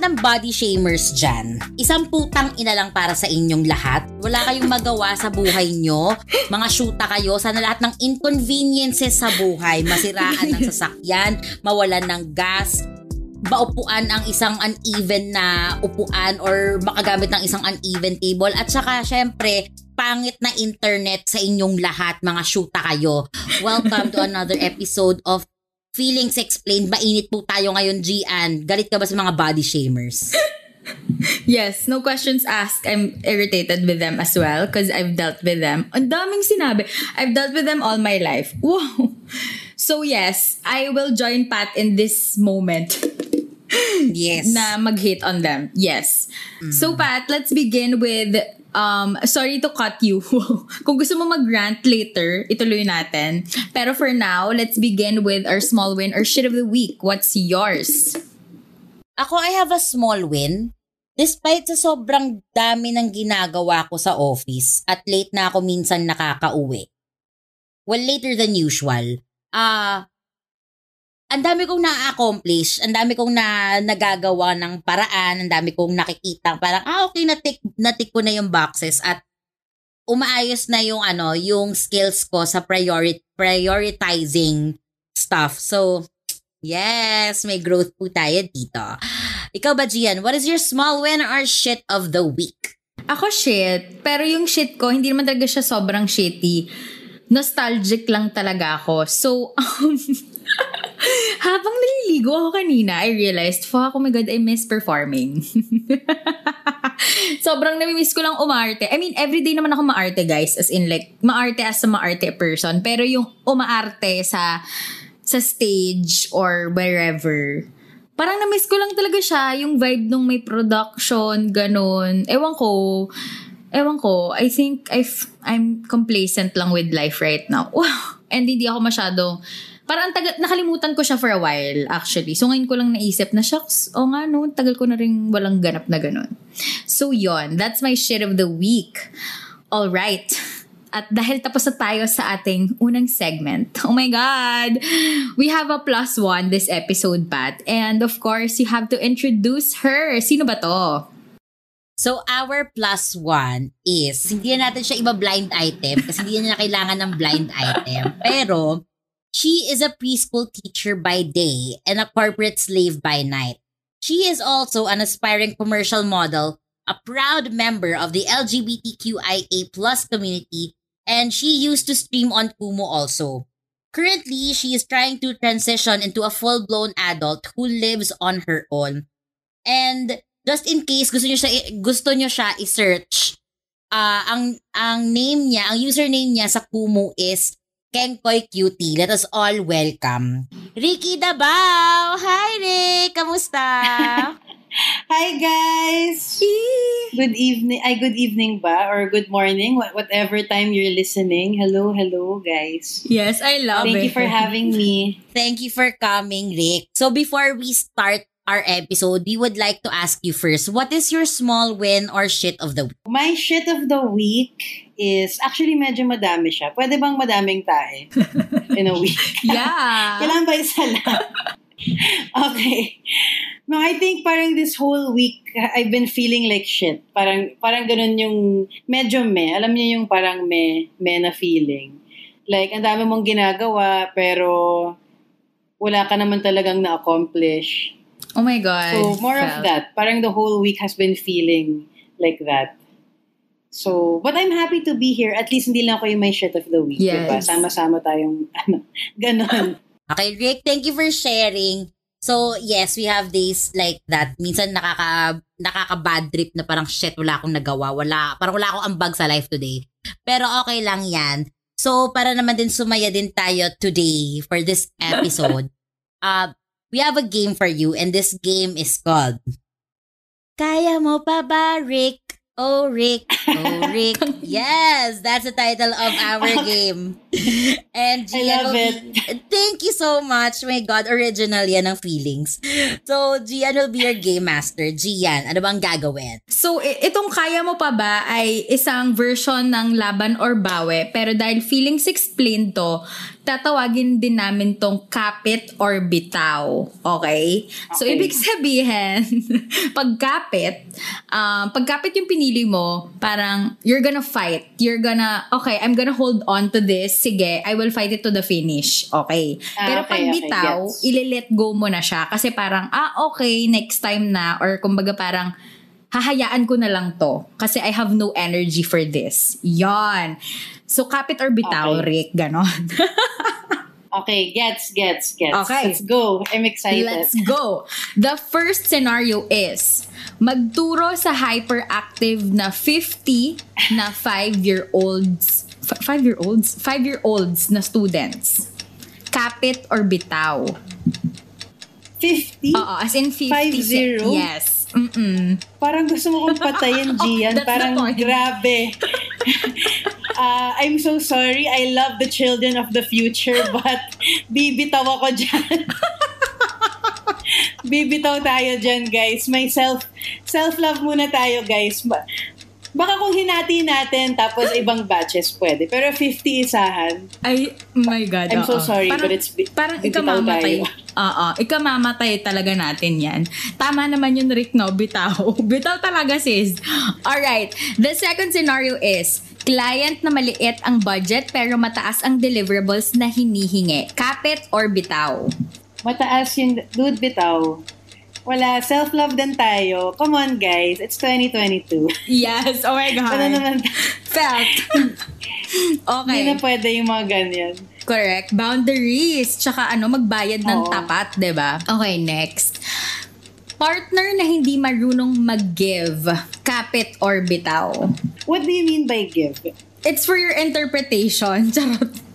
lahat ng body shamers dyan, isang putang ina lang para sa inyong lahat. Wala kayong magawa sa buhay nyo. Mga syuta kayo. Sana lahat ng inconveniences sa buhay, masiraan ng sasakyan, mawalan ng gas, maupuan ang isang uneven na upuan or makagamit ng isang uneven table. At saka, syempre, pangit na internet sa inyong lahat, mga syuta kayo. Welcome to another episode of Feelings Explained. Mainit po tayo ngayon, Gian. Galit ka ba sa mga body shamers? Yes, no questions asked. I'm irritated with them as well because I've dealt with them. Ang daming sinabi. I've dealt with them all my life. Wow. So yes, I will join Pat in this moment. Yes. na mag-hate on them. Yes. So Pat, let's begin with um sorry to cut you. Kung gusto mo mag-rant later, ituloy natin. Pero for now, let's begin with our small win or shit of the week. What's yours? Ako, I have a small win. Despite sa sobrang dami ng ginagawa ko sa office at late na ako minsan nakakauwi. Well, later than usual. Ah, ang dami kong na-accomplish, ang dami kong na nagagawa ng paraan, ang dami kong nakikita, parang, ah, okay, natik, natik ko na yung boxes at umaayos na yung ano, yung skills ko sa priori- prioritizing stuff. So, yes, may growth po tayo dito. Ikaw ba, Gian, what is your small win or shit of the week? Ako shit, pero yung shit ko, hindi naman talaga siya sobrang shitty. Nostalgic lang talaga ako. So, um, habang naliligo ako kanina, I realized, fuck, oh my God, I miss performing. Sobrang namimiss ko lang umarte. I mean, everyday naman ako maarte, guys. As in, like, maarte as a maarte person. Pero yung umaarte sa sa stage or wherever, parang na-miss ko lang talaga siya, yung vibe nung may production, ganun. Ewan ko, ewan ko, I think I've, I'm complacent lang with life right now. Wow! And hindi ako masyadong, parang ang taga, nakalimutan ko siya for a while, actually. So ngayon ko lang naisip na, shucks, o nga no, tagal ko na rin walang ganap na ganun. So yon that's my shit of the week. All right. At dahil tapos na tayo sa ating unang segment, oh my God, we have a plus one this episode, Pat. And of course, you have to introduce her. Sino ba to? So, our plus one is, hindi na natin siya iba blind item kasi hindi na kailangan ng blind item. Pero, she is a preschool teacher by day and a corporate slave by night. She is also an aspiring commercial model, a proud member of the LGBTQIA plus community, and she used to stream on Kumu also. Currently, she is trying to transition into a full-blown adult who lives on her own. And just in case gusto niyo siya gusto niyo siya i-search, ah ang ang name niya, ang username niya sa Kumu is Kenkoy Cutie. Let us all welcome Ricky Dabao. Hi Rick, kamusta? Hi guys! Good evening. Ay, good evening ba? Or good morning? wha- Whatever time you're listening. Hello, hello guys. Yes, I love Thank it. you for having me. Thank you for coming, Rick. So before we start our episode, we would like to ask you first, what is your small win or shit of the week? My shit of the week is actually medyo madami siya. Pwede bang madaming tae in a week? Yeah. Kailangan ba isa lang? okay. No, I think parang this whole week, I've been feeling like shit. Parang, parang ganun yung medyo me. Alam niyo yung parang me, me na feeling. Like, ang dami mong ginagawa, pero wala ka naman talagang na-accomplish. Oh my God. So, more Felt. of that. Parang the whole week has been feeling like that. So, but I'm happy to be here. At least hindi lang ako yung may shit of the week. Diba? Yes. Sama-sama tayong, ano, ganun. Okay, Rick, thank you for sharing. So, yes, we have days like that. Minsan nakaka nakaka-bad trip na parang shit, wala akong nagawa. Wala, parang wala akong ambag sa life today. Pero okay lang yan. So, para naman din sumaya din tayo today for this episode, uh, we have a game for you and this game is called Kaya mo pa ba, Rick? Oh, Rick. Oh, Rick. yes, that's the title of our game. And I Gian love it. Thank you so much. My God, original yan ng feelings. So, Gian will be your game master. Gian, ano bang gagawin? So, i- itong kaya mo pa ba ay isang version ng laban or bawe. Pero dahil feelings explained to, tatawagin din namin tong kapit or bitaw. Okay? So, Okay. ibig sabihin, pagkapit, um, pagkapit yung pinili mo, parang, you're gonna fight. You're gonna, okay, I'm gonna hold on to this. Sige, I will fight it to the finish. Okay. Ah, Pero okay, pag okay, bitaw, gets. ile-let go mo na siya. Kasi parang, ah, okay, next time na. Or kumbaga parang, hahayaan ko na lang to. Kasi I have no energy for this. Yon. So, kapit or bitaw, Okay. Rick, ganon. Okay, gets, gets, gets. Okay. Let's go. I'm excited. Let's go. The first scenario is, magturo sa hyperactive na 50 na 5-year-olds, 5-year-olds? 5-year-olds na students. Kapit or bitaw? 50? Oo, as in 50. Five zero? Yes. Mm-mm. Parang gusto mo kong patayin, Gian. The Parang grabe. Uh, I'm so sorry. I love the children of the future, but bibitaw ako dyan. bibitaw tayo dyan, guys. May self, self-love muna tayo, guys. Ba- Baka kung hinati natin, tapos ibang batches, pwede. Pero 50 isahan, Ay, my God. I'm so sorry, parang, but it's bi- Parang ikamamatay. Oo, ikamamatay talaga natin yan. Tama naman yun, Rick, no? Bitaw. Bitaw talaga, sis. Alright. The second scenario is, client na maliit ang budget pero mataas ang deliverables na hinihingi. Kapit or bitaw? mataas yung dude bitaw. Wala, self-love din tayo. Come on, guys. It's 2022. Yes. Oh my God. Ano naman, Felt. okay. hindi na pwede yung mga ganyan. Correct. Boundaries. Tsaka ano, magbayad ng Oo. tapat, ba? Okay, next. Partner na hindi marunong mag-give. Kapit or bitaw. What do you mean by give? It's for your interpretation. Charot.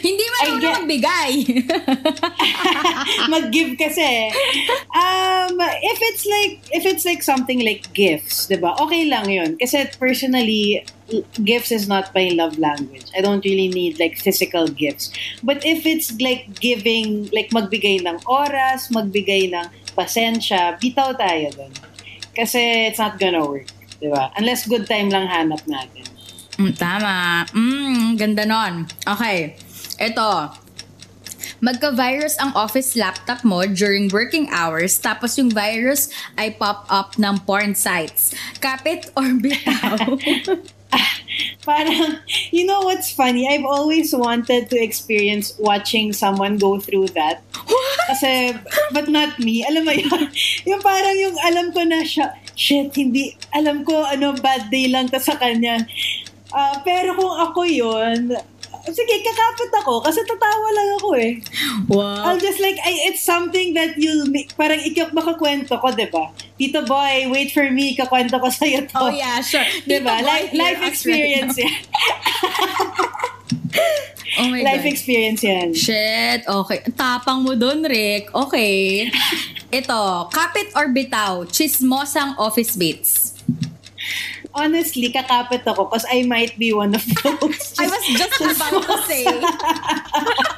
Hindi marunong get- magbigay. Mag-give kasi. Um, if it's like, if it's like something like gifts, di ba? Okay lang yun. Kasi personally, gifts is not my love language. I don't really need like physical gifts. But if it's like giving, like magbigay ng oras, magbigay ng pasensya, bitaw tayo dun. Kasi it's not gonna work. Di ba? Unless good time lang hanap natin. Mm, tama. Mm, ganda nun. Okay. Ito. Magka-virus ang office laptop mo during working hours tapos yung virus ay pop up ng porn sites. Kapit or bitaw? Parang, you know what's funny? I've always wanted to experience watching someone go through that. Kasi, but not me. Alam mo yun? Yung parang yung alam ko na siya, shit, hindi, alam ko, ano, bad day lang to sa kanya. Ah, pero kung ako yun, sige, kakapit ako kasi tatawa lang ako eh. wow. I'll just like, I, it's something that you'll make, parang ikip makakwento ko, di ba? Tito boy, wait for me, kakwento ko sa'yo to. Oh yeah, sure. Di ba? Life, life experience right yan. Oh my Life God. experience yan. Shit, okay. Tapang mo dun, Rick. Okay. Ito, kapit or bitaw, chismosang office mates. Honestly, kakapit ako because I might be one of those. I was just about to say.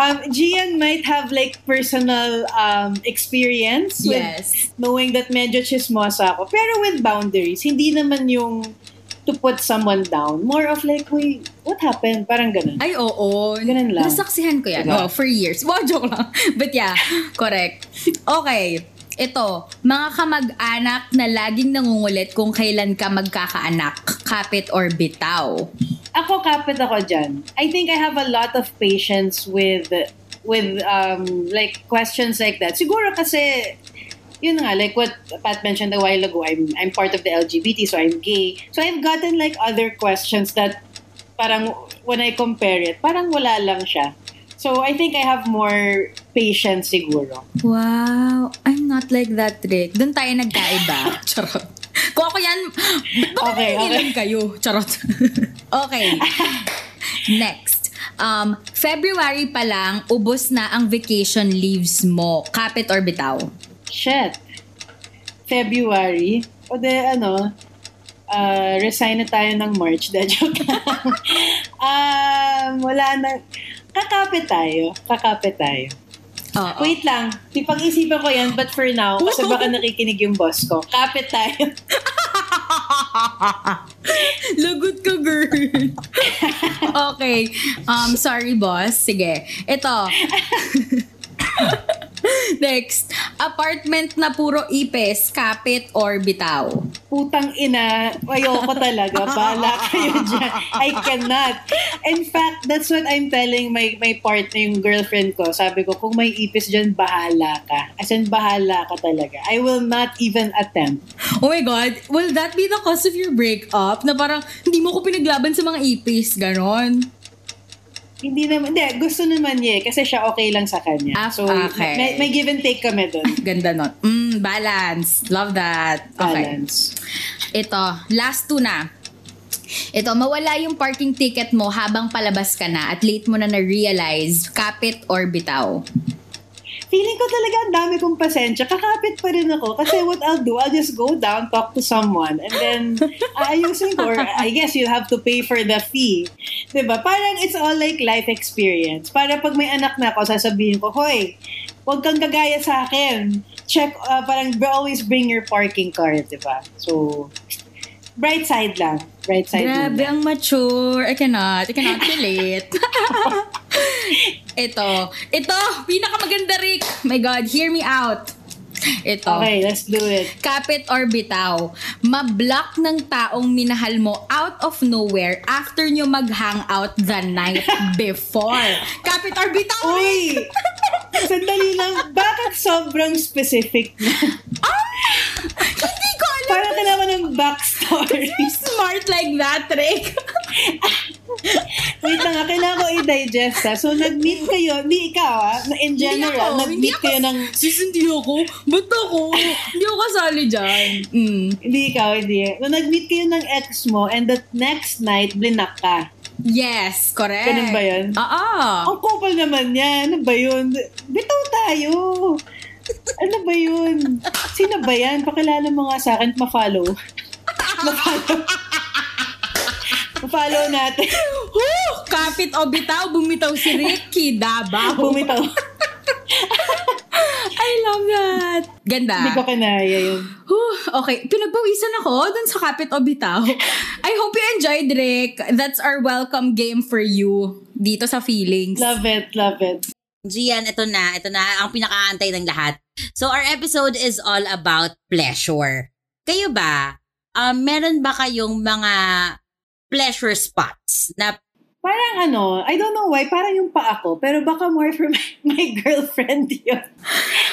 um, Gian might have like personal um, experience with Yes. knowing that medyo chismosa ako. Pero with boundaries, hindi naman yung to put someone down. More of like, wait, what happened? Parang ganun. Ay, oo. Ganun lang. Nasaksihan ko yan. Oh, Diba? for years. Wow, joke lang. But yeah, correct. Okay. Ito, mga kamag-anak na laging nangungulit kung kailan ka magkakaanak. Kapit or bitaw. Ako kapit ako dyan. I think I have a lot of patience with with um like questions like that. Siguro kasi yun nga like what Pat mentioned a while ago, I'm I'm part of the LGBT so I'm gay. So I've gotten like other questions that parang when I compare it, parang wala lang siya. So I think I have more patience siguro. Wow. I'm not like that, Rick. Doon tayo nagkaiba. Charot. Kung ako yan, baka Okay, okay, okay. kayo. Charot. okay. Next. Um, February pa lang, ubos na ang vacation leaves mo. Kapit or bitaw? Shit. February. O de, ano, uh, resign na tayo ng March. De, joke um, wala na. Kakapit tayo. Kakapit tayo. Oo. Wait lang. Ipag-isipan ko yan, but for now, kasi baka nakikinig yung boss ko. Kapit tayo. Lagot ka, girl. okay. Um, sorry, boss. Sige. Ito. Next. Apartment na puro ipis, kapit, or bitaw. Putang ina, ayoko talaga. Bala kayo dyan. I cannot. In fact, that's what I'm telling my my partner, yung girlfriend ko. Sabi ko, kung may ipis dyan, bahala ka. As in, bahala ka talaga. I will not even attempt. Oh my God, will that be the cause of your breakup? Na parang, hindi mo ko pinaglaban sa mga ipis, ganon. Hindi naman, hindi, gusto naman niya eh, kasi siya okay lang sa kanya. Ah, so, okay. may, may give and take kami doon. Ganda nun. Mm, balance. Love that. Okay. Balance. Ito, last two na. Ito, mawala yung parking ticket mo habang palabas ka na at late mo na na-realize, kapit or bitaw. Feeling ko talaga ang dami kong pasensya. Kakapit pa rin ako. Kasi what I'll do, I'll just go down, talk to someone, and then aayusin ko. Or I guess you have to pay for the fee. ba? Parang it's all like life experience. Para pag may anak na ako, sasabihin ko, Hoy, huwag kang kagaya sa akin. Check, uh, parang always bring your parking card, ba? So, bright side lang. Bright side Grabe, ang mature. I cannot. I cannot relate. ito. Ito. Pinakamaganda, Rick. My God, hear me out. Ito. Okay, let's do it. Kapit or bitaw, mablock ng taong minahal mo out of nowhere after nyo mag-hangout the night before. Kapit or bitaw, Uy! Sandali lang. Bakit sobrang specific na? Hindi ko alam. Parang kailangan ng backstory. Smart like that, Rick. Wait lang nga, kailangan ko i-digest ha. So, nag-meet kayo, hindi ikaw ha, na in general, nag-meet kayo ng, Sis, hindi ako. Ba't ako? Hindi ako kasali dyan. Mm. hindi ikaw, hindi. So, nag-meet kayo ng ex mo, and the next night, blinak ka. Yes, correct. Ganun ba yun? Oo. Ang couple naman yan. Ano ba yun? Bitaw tayo. Ano ba yun? Sino ba yan? Pakilala mo nga sa akin, ma-follow. Ma-follow. ma-follow natin. Woo! Kapit o bitaw, bumitaw si Ricky Davao. Bumitaw. I love that. Ganda. Hindi ko kinaya yun. Whew, okay, pinagpawisan ako dun sa kapit o bitaw. I hope you enjoyed, Rick. That's our welcome game for you dito sa feelings. Love it, love it. Gian, ito na. Ito na ang pinakaantay ng lahat. So, our episode is all about pleasure. Kayo ba, um, meron ba kayong mga pleasure spots na Parang ano, I don't know why, parang yung pa ako, pero baka more for my, my girlfriend yun.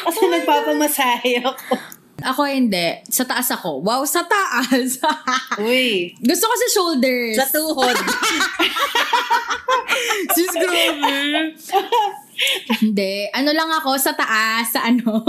Kasi Oh nagpapamasahe ako. Ako hindi. Sa taas ako. Wow, sa taas. Uy, Gusto ko sa shoulders. sa tuhod? Sis, grabe. Hindi. Ano lang ako sa taas, sa ano.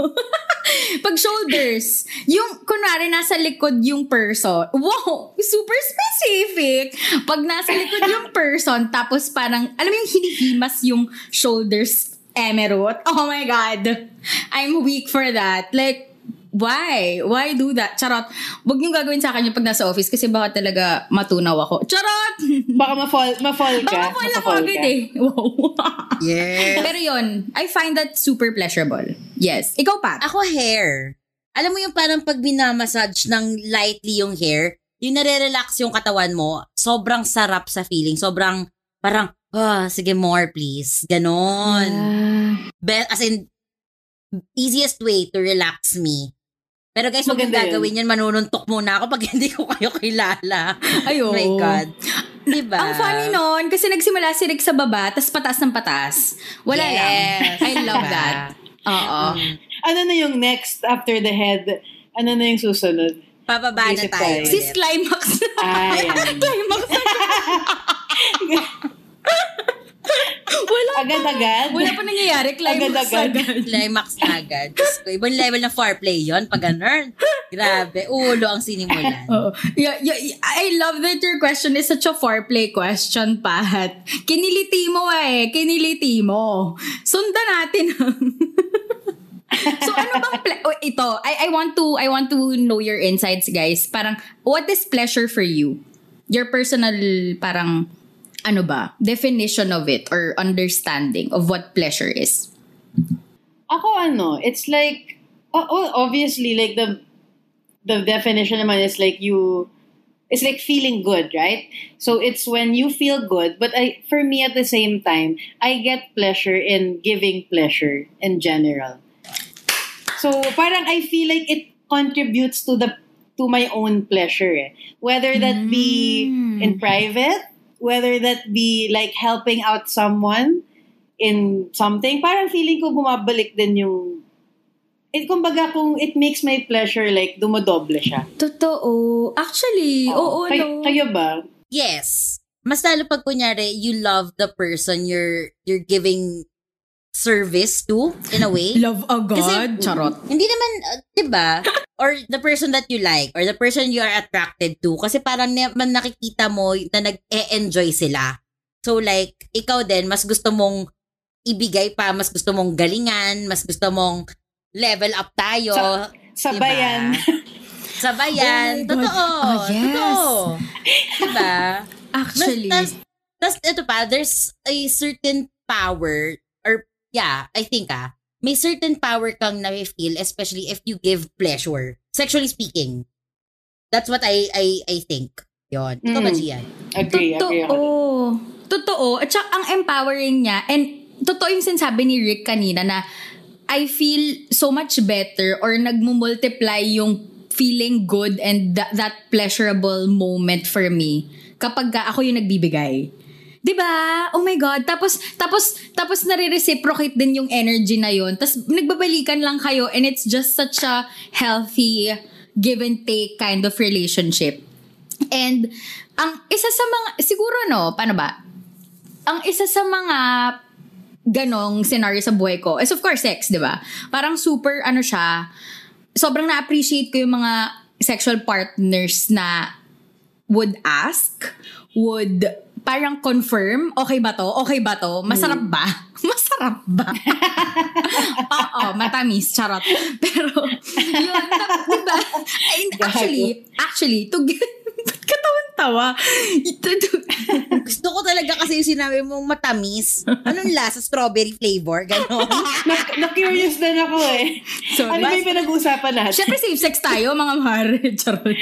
Pag shoulders, yung kunwari nasa likod yung person. Wow, super specific. Pag nasa likod yung person, tapos parang, alam mo yung hinihimas yung shoulders emerald. Oh my God. I'm weak for that. Like, why? Why do that? Charot. Huwag niyong gagawin sa akin yung pag nasa office kasi baka talaga matunaw ako. Charot! baka ma-fall, ma-fall ka. Baka ma-fall agad ka. eh. Wow. yes. Pero yun, I find that super pleasurable. Yes. Ikaw, Pat? Ako hair. Alam mo yung parang pag binamassage ng lightly yung hair, yung nare-relax yung katawan mo, sobrang sarap sa feeling. Sobrang, parang, ah, sige more please. Ganon. Be- as in, easiest way to relax me. Pero guys, huwag yung gagawin yan. Manununtok muna ako pag hindi ko kayo kilala. Ayo. Oh my God. Diba? Ang funny nun, kasi nagsimula si Rick sa baba, tas patas ng patas. Wala Yes. lang. I love Diba? that. Oo. Mm. Ano na yung next after the head? Ano na yung susunod? Pababa na tayo. Sis, climax na. Ah, climax na. Wala. Agad-agad? Wala pa nangyayari. Climax Agad-agad. agad. Climax na agad. Diyos ko, ibang level ng foreplay yon pag ganun. Grabe, ulo ang sinimulan. Oo. Yeah, yeah, yeah, I love that your question is such a foreplay question, Pat. Kiniliti mo eh. Kiniliti mo. Sundan natin. so ano bang ple- oh, ito I I want to I want to know your insights guys parang what is pleasure for you your personal parang ano ba definition of it or understanding of what pleasure is Ako ano, it's like, oh, obviously, like the the definition naman is like you, it's like feeling good, right? So it's when you feel good, but I for me at the same time, I get pleasure in giving pleasure in general. So parang I feel like it contributes to the to my own pleasure. Eh. Whether that be Mm. in private, whether that be like helping out someone in something, parang feeling ko bumabalik din yung it kumbaga kung it makes my pleasure like dumodoble siya. Totoo. Actually, oo, Kay- no. Kayo ba? Yes. Mas lalo pag kunyari, you love the person you're you're giving service to, in a way. Love agad. Kasi- Charot. Hindi naman, uh, di ba? Or the person that you like, or the person you are attracted to. Kasi parang naman nakikita mo na nag-e-enjoy sila. So like, ikaw din, mas gusto mong ibigay pa, mas gusto mong galingan, mas gusto mong level up tayo. Sa- Diba? Sabayan. Sabayan. Oh. Totoo. Oh, yes. Totoo. Diba? Actually. Tas, ito pa, there's a certain power, yeah, I think ah, may certain power kang na-feel, especially if you give pleasure. Sexually speaking. That's what I I I think. Yon. Ikaw ba, Mm. Gian? Agree, agree Totoo. Totoo. At saka ang empowering niya, and totoo yung sinasabi ni Rick kanina na I feel so much better or nagmumultiply yung feeling good and tha- that pleasurable moment for me kapag ka ako yung nagbibigay. 'Di ba? Oh my god. Tapos tapos tapos nare-reciprocate din yung energy na yon. Tapos nagbabalikan lang kayo and it's just such a healthy give and take kind of relationship. And ang isa sa mga siguro no, paano ba? Ang isa sa mga ganong scenario sa buhay ko is of course sex, 'di ba? Parang super ano siya, sobrang na-appreciate ko yung mga sexual partners na would ask, would parang confirm, okay ba to? Okay ba to? Masarap ba? Masarap ba? Oo, matamis, charot. Pero, yun, diba? Ay, Actually, actually, to get, ba't to- Gusto ko talaga kasi yung sinabi mong matamis. Anong lasa? Strawberry flavor? Ganon. Na- Na-curious din ako eh. Sorry. Ano ba yung pinag-uusapan natin? Siyempre, safe sex tayo, mga mahari. Charot.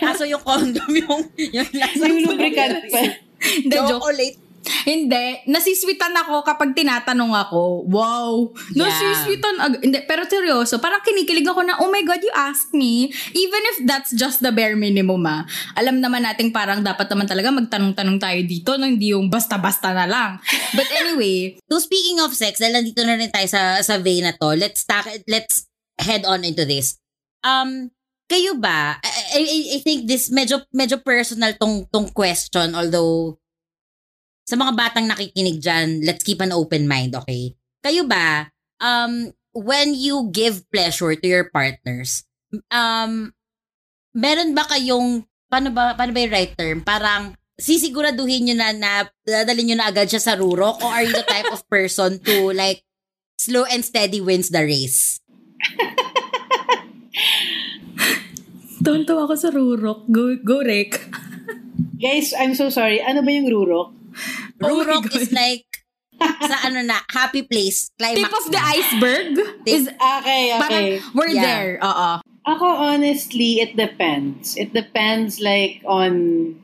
Kaso yung condom, yung, yung lasa. Yung lubricant pa. Hindi, joke. Chocolate. Hindi. Nasiswitan ako kapag tinatanong ako. Wow. Yeah. Nasiswitan. ag- Hindi, pero seryoso, parang kinikilig ako na, oh my God, you asked me. Even if that's just the bare minimum, ah. Alam naman nating parang dapat naman talaga magtanong-tanong tayo dito, no? hindi yung basta-basta na lang. But anyway, So speaking of sex, dahil nandito na rin tayo sa sa vein na to, let's ta- let's head on into this. Um kayo ba? I, I, think this medyo medyo personal tong tong question although sa mga batang nakikinig diyan, let's keep an open mind, okay? Kayo ba um when you give pleasure to your partners, um meron ba kayong paano ba paano ba yung right term? Parang sisiguraduhin nyo na na dadalhin nyo na agad siya sa rurok or are you the type of person to like slow and steady wins the race? tonto ako sa rurok. Go, go Rick. Guys, I'm so sorry. Ano ba yung rurok? Oh Rurok God. is like sa ano na, happy place, climax Tip of the na. iceberg is Okay, parang okay. we're Yeah. there. Oo. Ako, honestly, it depends. It depends like on...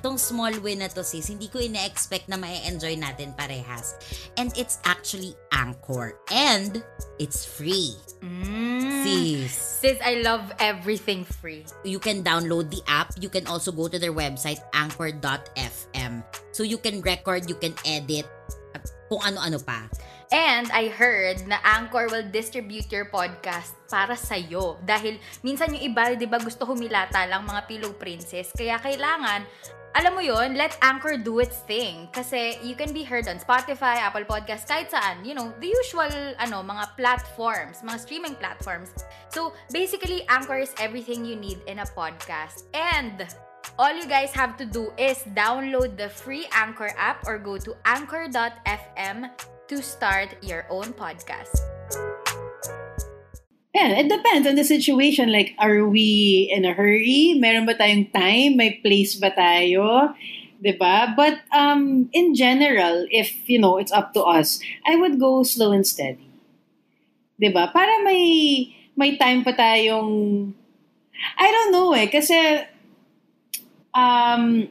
Etong small win na to sis, hindi ko ina-expect na ma-enjoy natin parehas. And it's actually Anchor. And it's free. Mm. Sis. Sis, I love everything free. you can download the app. You can also go to their website, anchor.fm. So you can record, you can edit, kung ano-ano pa. And I heard na Anchor will distribute your podcast para sa'yo. Dahil minsan yung iba, di ba, gusto humilata lang mga pillow princess. Kaya kailangan, alam mo yon let Anchor do its thing. Kasi you can be heard on Spotify, Apple Podcasts, kahit saan. You know, the usual, ano, mga platforms, mga streaming platforms. So, basically, Anchor is everything you need in a podcast. And, all you guys have to do is download the free Anchor app or go to anchor.fm to start your own podcast. Yeah, it depends on the situation. Like, are we in a hurry? Meron ba tayong time? May place ba tayo? 'Di ba? But um, in general, if, you know, it's up to us, I would go slow and steady. 'Di ba? Para may may time pa tayong I don't know eh. Kasi, um,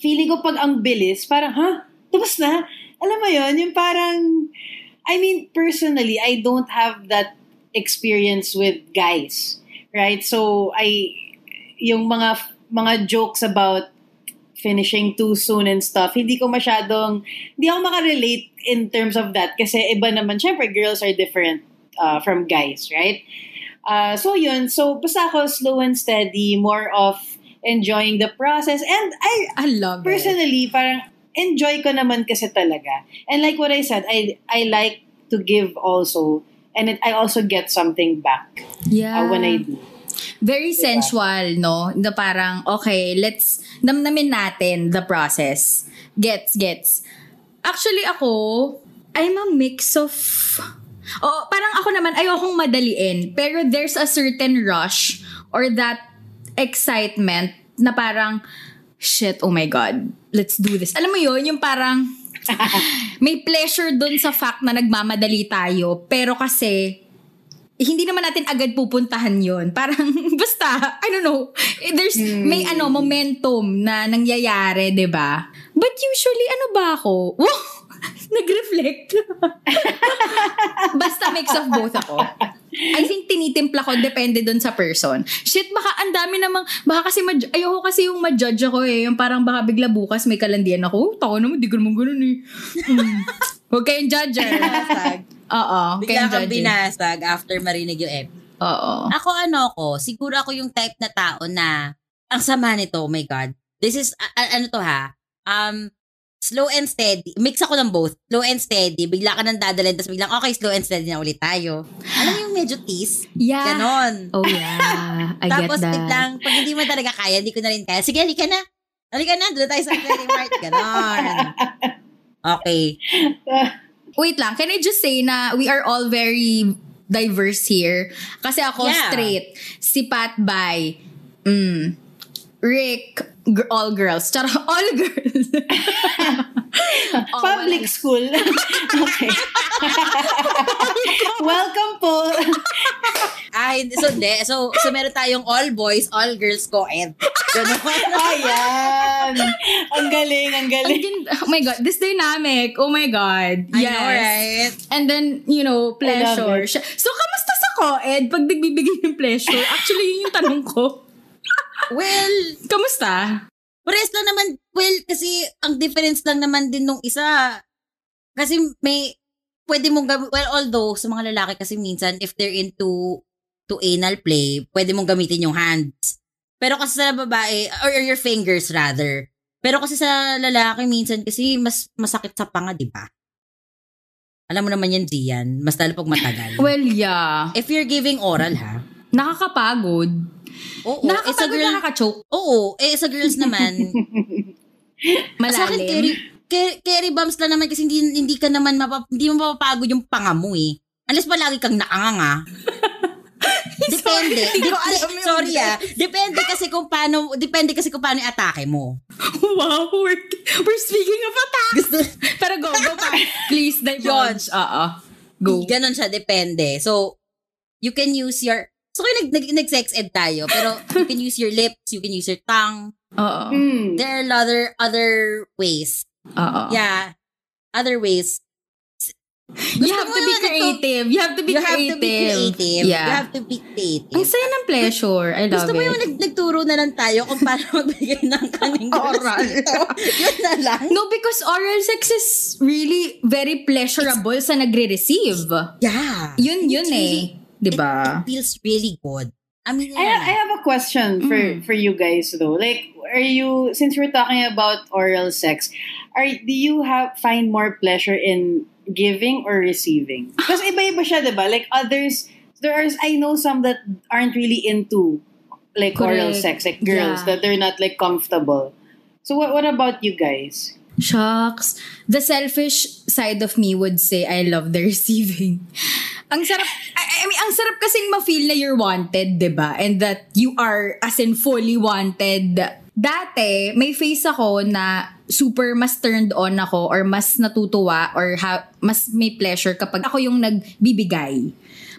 feeling ko pag ang bilis, parang, ha? Tapos na? Alam mo yon yung parang, I mean, personally, I don't have that experience with guys. Right? So, I, yung mga, mga jokes about finishing too soon and stuff, hindi ko masyadong, hindi ako makarelate in terms of that. Kasi iba naman, syempre, girls are different uh, from guys, right? Uh, so yun, so basta ako slow and steady, more of enjoying the process. And I, I love it. personally, parang enjoy ko naman kasi talaga. And like what I said, I I like to give also. And it, I also get something back Yeah. uh, when I do. Very Diba? sensual, no? Na parang, okay, let's, namnamin natin the process. Gets, gets. Actually, ako, I'm a mix of, oh, parang ako naman, ayokong madaliin. Pero there's a certain rush or that excitement na parang, shit, oh my God, let's do this. Alam mo yun, yung parang, may pleasure dun sa fact na nagmamadali tayo. Pero kasi, hindi naman natin agad pupuntahan yon Parang, basta, I don't know, eh, there's, may ano, momentum na nangyayari, ba But usually, ano ba ako? Wow! Nag-reflect. basta mix of both ako. I think tinitimpla ko, depende dun sa person. Shit, baka ang dami namang, baka kasi, ma- ayoko kasi yung ma-judge ako eh. Yung parang baka bigla bukas may kalandian ako. Tako naman, di ko naman ganun eh. Hmm. Huwag kayong judge. eh. Oo, huwag Bigla kayong kang judge. eh. binasag after marinig yung ep. Oo. Ako ano ko, siguro ako yung type na tao na, ang sama nito, oh my God. This is, a- ano to ha, um, slow and steady. Mix ako ng both. Slow and steady. Bigla ka nang dadalhin, tapos biglang, okay, slow and steady na ulit tayo. Alam mo yung medyo tease? Yeah. Ganon. Oh yeah, I Tapos get that. biglang, pag hindi mo talaga kaya, hindi ko na rin kaya. Sige, halika na. Halika na, doon tayo sa clearing part. Ganon. Okay. Wait lang, can I just say na we are all very diverse here? Kasi ako Yeah. straight, si Pat Bay, mm, Rick, all girls. Chara, all girls. Oh, Public school. okay. Welcome po. Hindi. So, hindi. So, so meron tayong all boys, all girls co-ed. Ganon. Ayan. Ang galing, ang galing. gin- oh my God, this dynamic. Oh my God. I Yes. know, right? And then, you know, pleasure. So, kamusta sa co-ed pag nagbibigay ng pleasure? Actually, yun yung tanong ko. Well, Kamusta? pares lang naman. Well, kasi ang difference lang naman din nung isa. Kasi may, pwede mong gam- well, although sa mga lalaki kasi minsan, if they're into to anal play, pwede mong gamitin yung hands. Pero kasi sa babae, or, or your fingers rather. Pero kasi sa lalaki minsan kasi mas masakit sa panga, di ba? Alam mo naman yan, Gian. Mas lalo pag matagal. Well, yeah. If you're giving oral, ha? Nakakapagod. Oo, eh, sa Nakakapagod, girl, nakaka-choke. oo, eh, sa girls naman, Sa akin, carry, Malalim. carry, carry bumps lang naman kasi hindi, hindi ka naman mapap, hindi mo mapapagod yung panga mo eh. Unless pa lagi kang nakanganga. Depende. Ko Dep- alam yun. sorry ah. Depende kasi kung paano, depende kasi kung paano yung atake mo. Wow, we're, we're speaking of attack. Gusto, Pero go, go pa. Please, divulge. Oo. Go. Ganon siya, depende. So, you can use your, so kung nag, nag, nag-sex ed tayo, pero you can use your lips, you can use your tongue. Oo. Hmm. There are other, other ways. Oo. Yeah. Other ways. You have to be ito- creative. You have to be you creative. have to be creative. Yeah. You have to be creative. Ang saya ng pleasure. I love Gusto mo it. yung nag- nagturo na lang tayo kung paano magbigay ng kaming Oral. Yun na lang. No, because oral sex is really very pleasurable sa nagre-receive. Yeah. Yun, yun It's eh. really- Di ba? It feels really good. I mean, I, I have a question for Mm. for you guys though. Like, are you since we're talking about oral sex, are do you have find more pleasure in giving or receiving? Because iba-iba siya, 'di ba? Like others, there are I know some that aren't really into like oral sex, like girls Yeah. that they're not like comfortable. So what what about you guys? Shucks. The selfish side of me would say I love the receiving. Ang sarap, I, I mean, ang sarap kasing ma-feel na you're wanted, ba? And that you are, as in, fully wanted dati, may face ako na super mas turned on ako or mas natutuwa or ha- mas may pleasure kapag ako yung nagbibigay.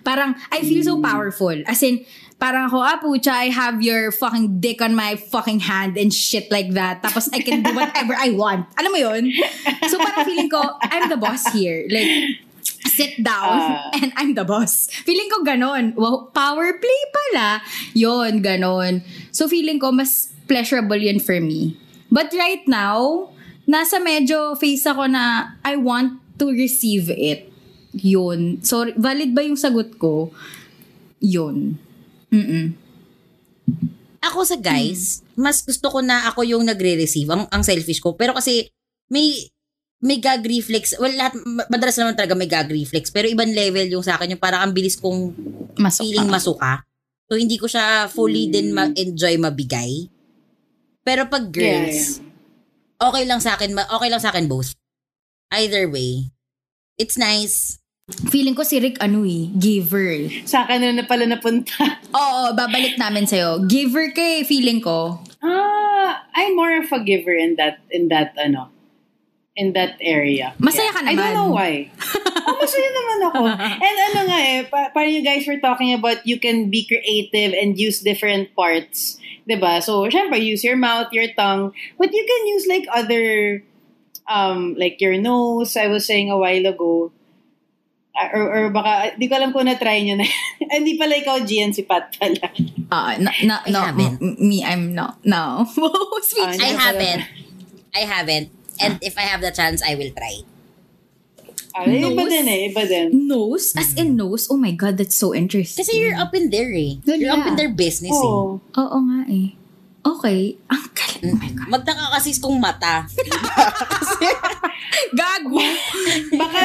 Parang, I feel so powerful. As in, parang ako, ah, pucha, I have your fucking dick on my fucking hand and shit like that. Tapos I can do whatever I want. Alam mo yun? So parang feeling ko, I'm the boss here. Like, sit down Ah. and I'm the boss. Feeling ko ganon. Wow, power play pala. Yon, ganon. So feeling ko mas pleasurable yun for me. But right now, nasa medyo face ako na I want to receive it. Yun. So, valid ba yung sagot ko? Yun. Mm-mm. Ako sa guys, mas gusto ko na ako yung nagre-receive, ang, ang selfish ko. Pero kasi may may gag reflex. Well, lahat, ma- madalas naman talaga may gag reflex. Pero ibang level yung sa akin, yung parang ang bilis kong Masok. feeling masuka. So, hindi ko siya fully din ma-enjoy mabigay. Pero pag girls, okay lang sa akin, okay lang sa akin both. Either way. It's nice. Feeling ko si Rick ano eh, giver. Sa akin na na pala napunta. Oo, babalik namin sa'yo. Giver ka eh, feeling ko. Ah, I'm more of a giver in that, in that, ano, in that area. Masaya ka I naman. don't know why. oh, masaya naman ako. And ano nga eh, pa- parang you guys were talking about you can be creative and use different parts. 'di ba? So, syempre, use your mouth, your tongue, but you can use like other, um, like your nose, I was saying a while ago. Ah, or, or baka, di ko alam kung na-try nyo na. Hindi pala ikaw, Gian, si Pat pala. Ah, no, no, I no, haven't. m- me, I'm no, no. Speech. Ah, I Hindi haven't. I haven't. And if I have the chance, I will try. Ah, iba Nose? din eh, iba din. Nose? As in nose? Oh my God, that's so interesting. Kasi you're up in there eh. You're up in their business eh. Oo. Oo nga eh. Okay. Ang galing. Oh my God. Magtaka kasi kung mata. Gago! Baka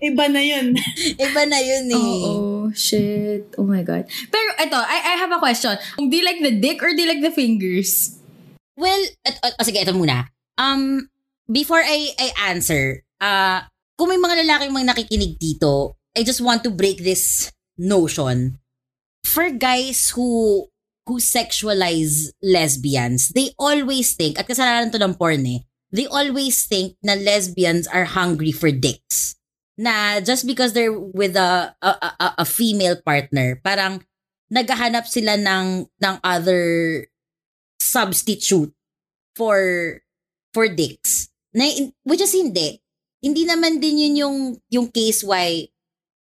iba na yun. Iba na yun eh. Oo. Shit. Oh my God. Pero ito, I, I have a question. Do you like the dick or do you like the fingers? Well, et, et, oh, sige, ito muna. Um, before I, I answer, uh, kung may mga lalaki mga nakikinig dito, I just want to break this notion. For guys who who sexualize lesbians, they always think, at kasalanan to ng porn eh, they always think na lesbians are hungry for dicks. Na just because they're with a, a, a, a female partner, parang naghahanap sila ng, ng other substitute for for dicks. Na, which is hindi. Hindi naman din yun yung, yung case why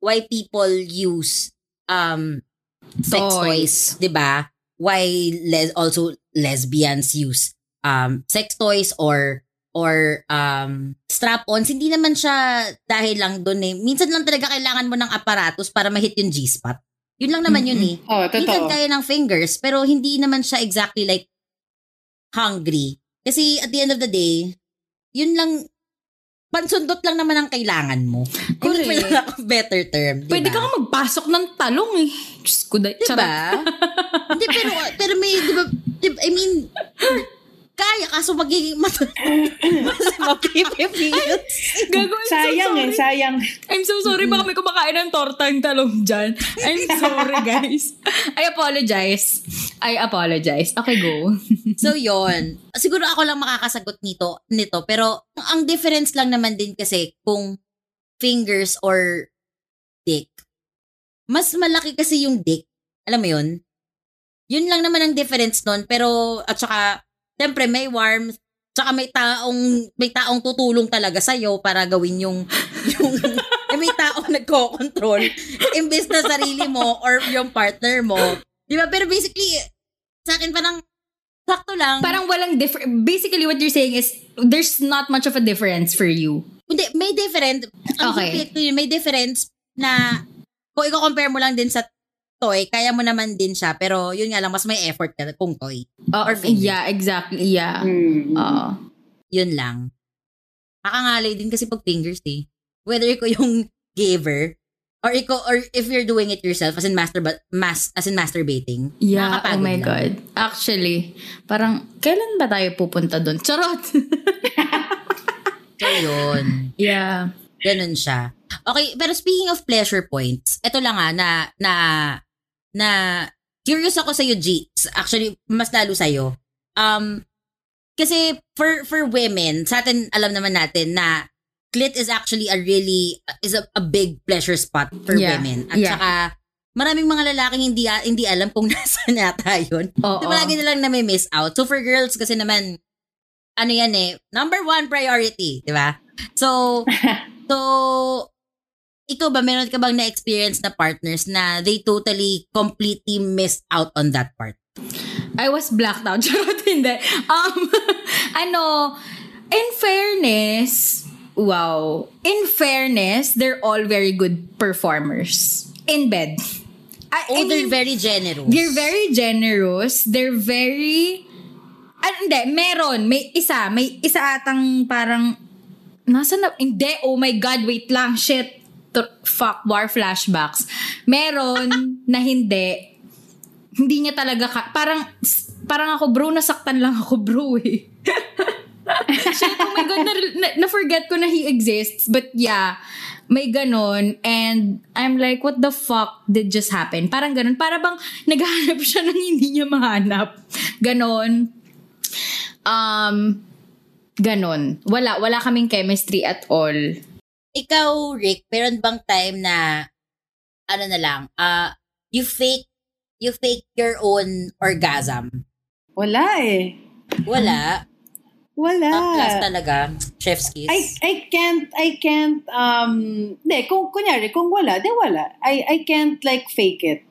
why people use um sex Toys. toys, 'di ba? Why les- also lesbians use um sex toys or or um strap-ons. Hindi naman siya dahil lang doon eh. Minsan lang talaga kailangan mo ng aparatus para ma-hit yung G-spot. Yun lang naman yun eh. Oh, Minsan totoo. kaya ng fingers, pero hindi naman siya exactly like hungry. Kasi at the end of the day, yun lang, pansundot lang naman ang kailangan mo. Correct. lack of better term, di Pwede ka nga magpasok ng talong eh. Diyos ko, da- Di charot. ba? Hindi, pero, pero may, di ba, di ba, I mean, kaya, kaso magiging mat- mas mapipipiyot. Gago, I'm Sayang so eh, sorry. sayang. I'm so sorry, baka may kumakain ng torta yung talong dyan. I'm sorry, guys. I apologize. I apologize. Okay, go. So, yon Siguro ako lang makakasagot nito, nito. Pero, ang difference lang naman din kasi kung fingers or dick. Mas malaki kasi yung dick. Alam mo yun? Yun lang naman ang difference nun. Pero, at saka, syempre, may warmth. Tsaka may taong, may taong tutulong talaga sa'yo para gawin yung, yung, eh, may taong nagko-control. Imbes na sarili mo or yung partner mo. Di ba? Pero basically, sa akin parang, sakto lang. Parang walang different. Basically, what you're saying is, there's not much of a difference for you. Hindi, may different. Okay. may difference na kung i-compare mo lang din sa toy, kaya mo naman din siya. Pero yun nga lang, mas may effort ka kung toy. Oh, Or finger. yeah, exactly. Yeah. Mm. Oo. Yun lang. Kakangalay din kasi pag fingers eh. Whether ko yung giver, or ikaw, or if you're doing it yourself, as in master, mas, as in masturbating. Yeah, oh my lang. God. Actually, parang, kailan ba tayo pupunta doon? Charot! So yun. yeah. Ganun siya. Okay, pero speaking of pleasure points, ito lang nga na na na curious ako sa G. Actually, mas lalo sa Um kasi for for women, sa atin alam naman natin na clit is actually a really is a, a big pleasure spot for Yeah. women. At Yeah. saka maraming mga lalaking hindi hindi alam kung nasaan yata yun. Oo. So, palagi nilang nami-miss out. So, for girls kasi naman, ano yan eh, number one priority, di ba? So, so, ikaw ba, meron ka bang na-experience na partners na they totally, completely missed out on that part? I was blacked out. Charot, hindi. Um, ano, in fairness, wow. In fairness, they're all very good performers. In bed. I, Oh, I they're mean, very generous. They're very generous. They're very... Ah, hindi, meron. May isa. May isa atang parang... Nasa na... Hindi, oh my God, wait lang. Shit. T- fuck, war flashbacks. Meron na hindi. Hindi niya talaga... Ka- parang... Parang ako, bro, nasaktan lang ako, bro, eh. Shit, oh my God, na, na, na-forget ko na he exists. But yeah, may ganon. And I'm like, what the fuck did just happen? Parang ganon. Para bang naghahanap siya ng hindi niya mahanap. Ganon. Um, ganon. Wala, wala kaming chemistry at all. Ikaw, Rick, meron bang time na, ano na lang, uh, you fake, you fake your own orgasm? Wala eh. Wala. Wala. Top class talaga. Chef's kiss. I I can't I can't um hindi kung kunyari kung wala di wala I I can't like fake it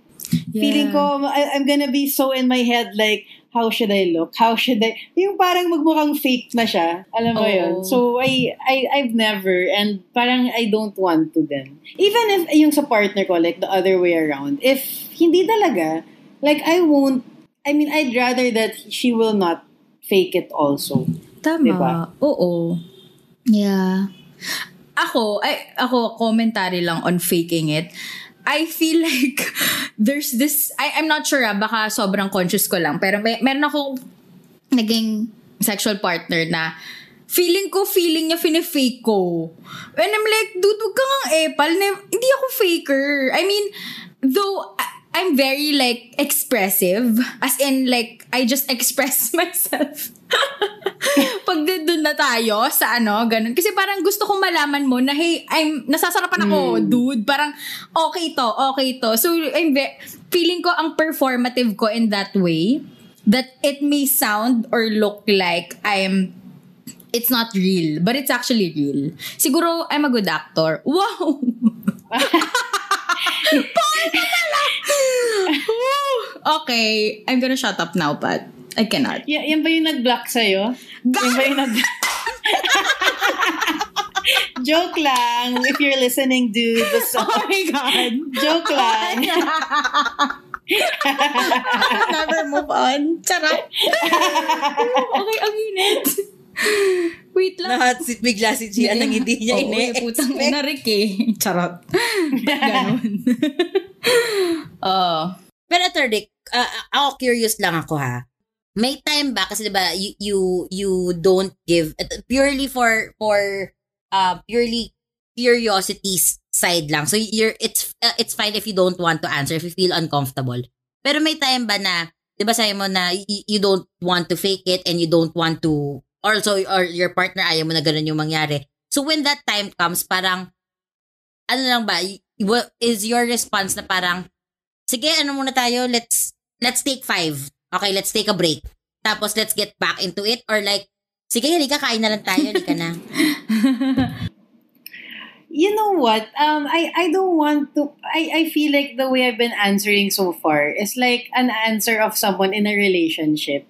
feeling ko I, I'm gonna be so in my head like how should I look how should I yung parang magmukhang fake na siya alam mo Oo. yun so I I I've never and parang I don't want to then even if yung sa partner ko like the other way around if hindi talaga like I won't I mean I'd rather that she will not fake it also Tama. Diba? Oo. Yeah. Ako, ay, ako, commentary lang on faking it. I feel like there's this, I, I'm not sure ah, baka sobrang conscious ko lang, pero may, meron akong naging sexual partner na feeling ko, feeling niya fine-fake ko. And I'm like, dude, huwag ka nga epal. Na, hindi ako faker. I mean, though, I'm very like expressive. As in like, I just express myself. Pag doon na tayo sa ano, ganun. Kasi parang gusto kong malaman mo na, hey, I'm, nasasarapan ako, dude. Parang, okay to, okay to. So, I'm ve- feeling ko ang performative ko in that way, that it may sound or look like I'm it's not real, but it's actually real. Siguro, I'm a good actor. Wow! Paano? Okay, I'm gonna shut up now, but I cannot. Y- yan ba yung nag-block sa'yo? Yan ba yung nag Joke lang. If you're listening, dude. So, Oh my God! joke lang. Never move on. Charot. okay, ang init. Wait lang. Lahat si bigla si Gian ang hindi niya Oo, eh, putang ine-expect. ina, Rick eh. Charot. Ba't ganun? Oh. Pero ito, Rick, uh, ako curious lang ako ha. May time ba kasi 'di ba you you you don't give ito, purely for for uh purely curiosity side lang. So you're it's uh, it's fine if you don't want to answer if you feel uncomfortable. Pero may time ba na 'di ba sabi mo na y- you don't want to fake it and you don't want to also or your partner ayaw mo na ganun yung mangyari. So when that time comes parang ano lang ba is your response na parang sige ano muna tayo let's let's take five. Okay, let's take a break. Tapos let's get back into it or like sige halika kain na lang tayo, halika na. you know what? Um, I, I don't want to. I, I feel like the way I've been answering so far is like an answer of someone in a relationship.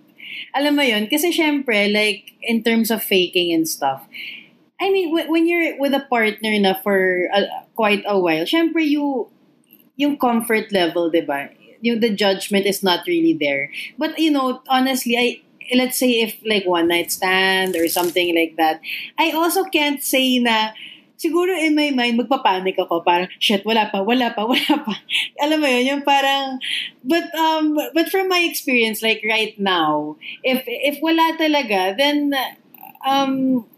Alam mo yun? Kasi syempre, like, in terms of faking and stuff, I mean, wh- when you're with a partner na for uh, quite a while, syempre, you, yung comfort level, di ba? Yung the judgment is not really there. But, you know, honestly, I, let's say if like one night stand or something like that, I also can't say na, siguro in my mind, magpapanik ako. Parang, shit, wala pa, wala pa, wala pa. Alam mo yun, yung parang, but, um, but from my experience, like right now, if, if wala talaga, then, um,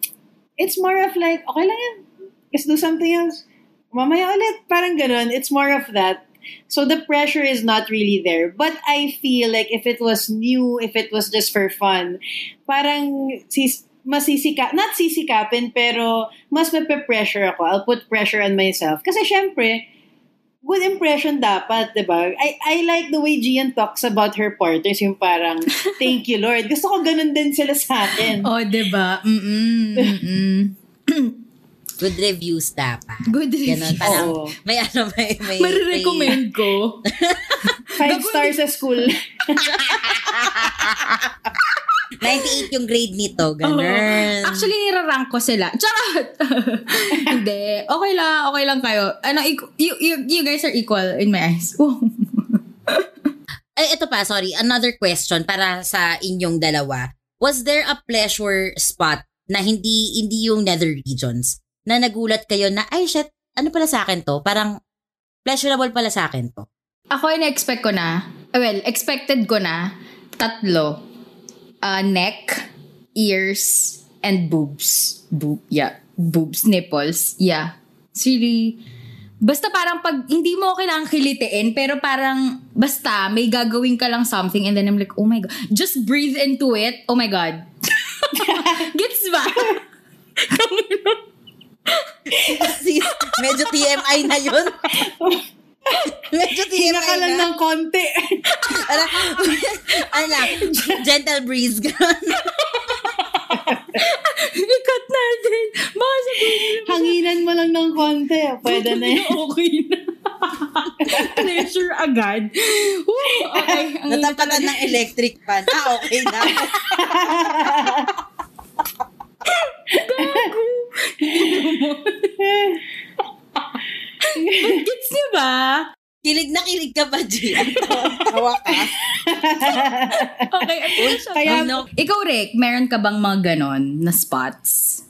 it's more of like, okay lang yan. Let's do something else. Mamaya ulit. Parang ganun. It's more of that. So the pressure is not really there. But I feel like if it was new, if it was just for fun, parang sis masisika, not sisikapin, pero mas mape-pressure ako. I'll put pressure on myself. Kasi syempre, good impression dapat, di ba? I, I like the way Gian talks about her partners, yung parang, thank you, Lord. Gusto ko ganun din sila sa akin. Oh, diba? Mm-mm, mm-mm. Good reviews dapat. Good Ganon, reviews. parang, Oo. may ano, may, may, Marirecommend ko. Five stars sa school. may 98 yung grade nito, ganun. Actually, nirarank ko sila. Charot! Hindi. Okay lang, okay lang kayo. Ano, you, you, you guys are equal in my eyes. Ay, ito pa, sorry. Another question para sa inyong dalawa. Was there a pleasure spot na hindi hindi yung nether regions na nagulat kayo na, ay shit, ano pala sa akin to? Parang pleasurable pala sa akin to. Ako, in-expect ko na, well, expected ko na, tatlo. Uh, neck, ears, and boobs. Boob, yeah. Boobs, nipples, yeah. It's really, basta parang pag, hindi mo kailangang kilitiin, pero parang, basta, may gagawin ka lang something, and then I'm like, oh my God. Just breathe into it. Oh my God. Gets ba? Medyo TMI na yun. medyo TMI Hinga ka lang na. ng konti. Ano, ano lang, gentle breeze. Ikat natin. Baka sabihin Hanginan mo lang ng konti. Pwede na yun. okay na. Pleasure agad. Woo, okay. Ang Natapatan ng electric fan. Ah, okay na. Gets niyo ba? Kilig na kilig ka ba, Gian? Tawa ka. Okay. at Kaya- Ano? Ikaw, Rick, meron ka bang mga ganon na spots?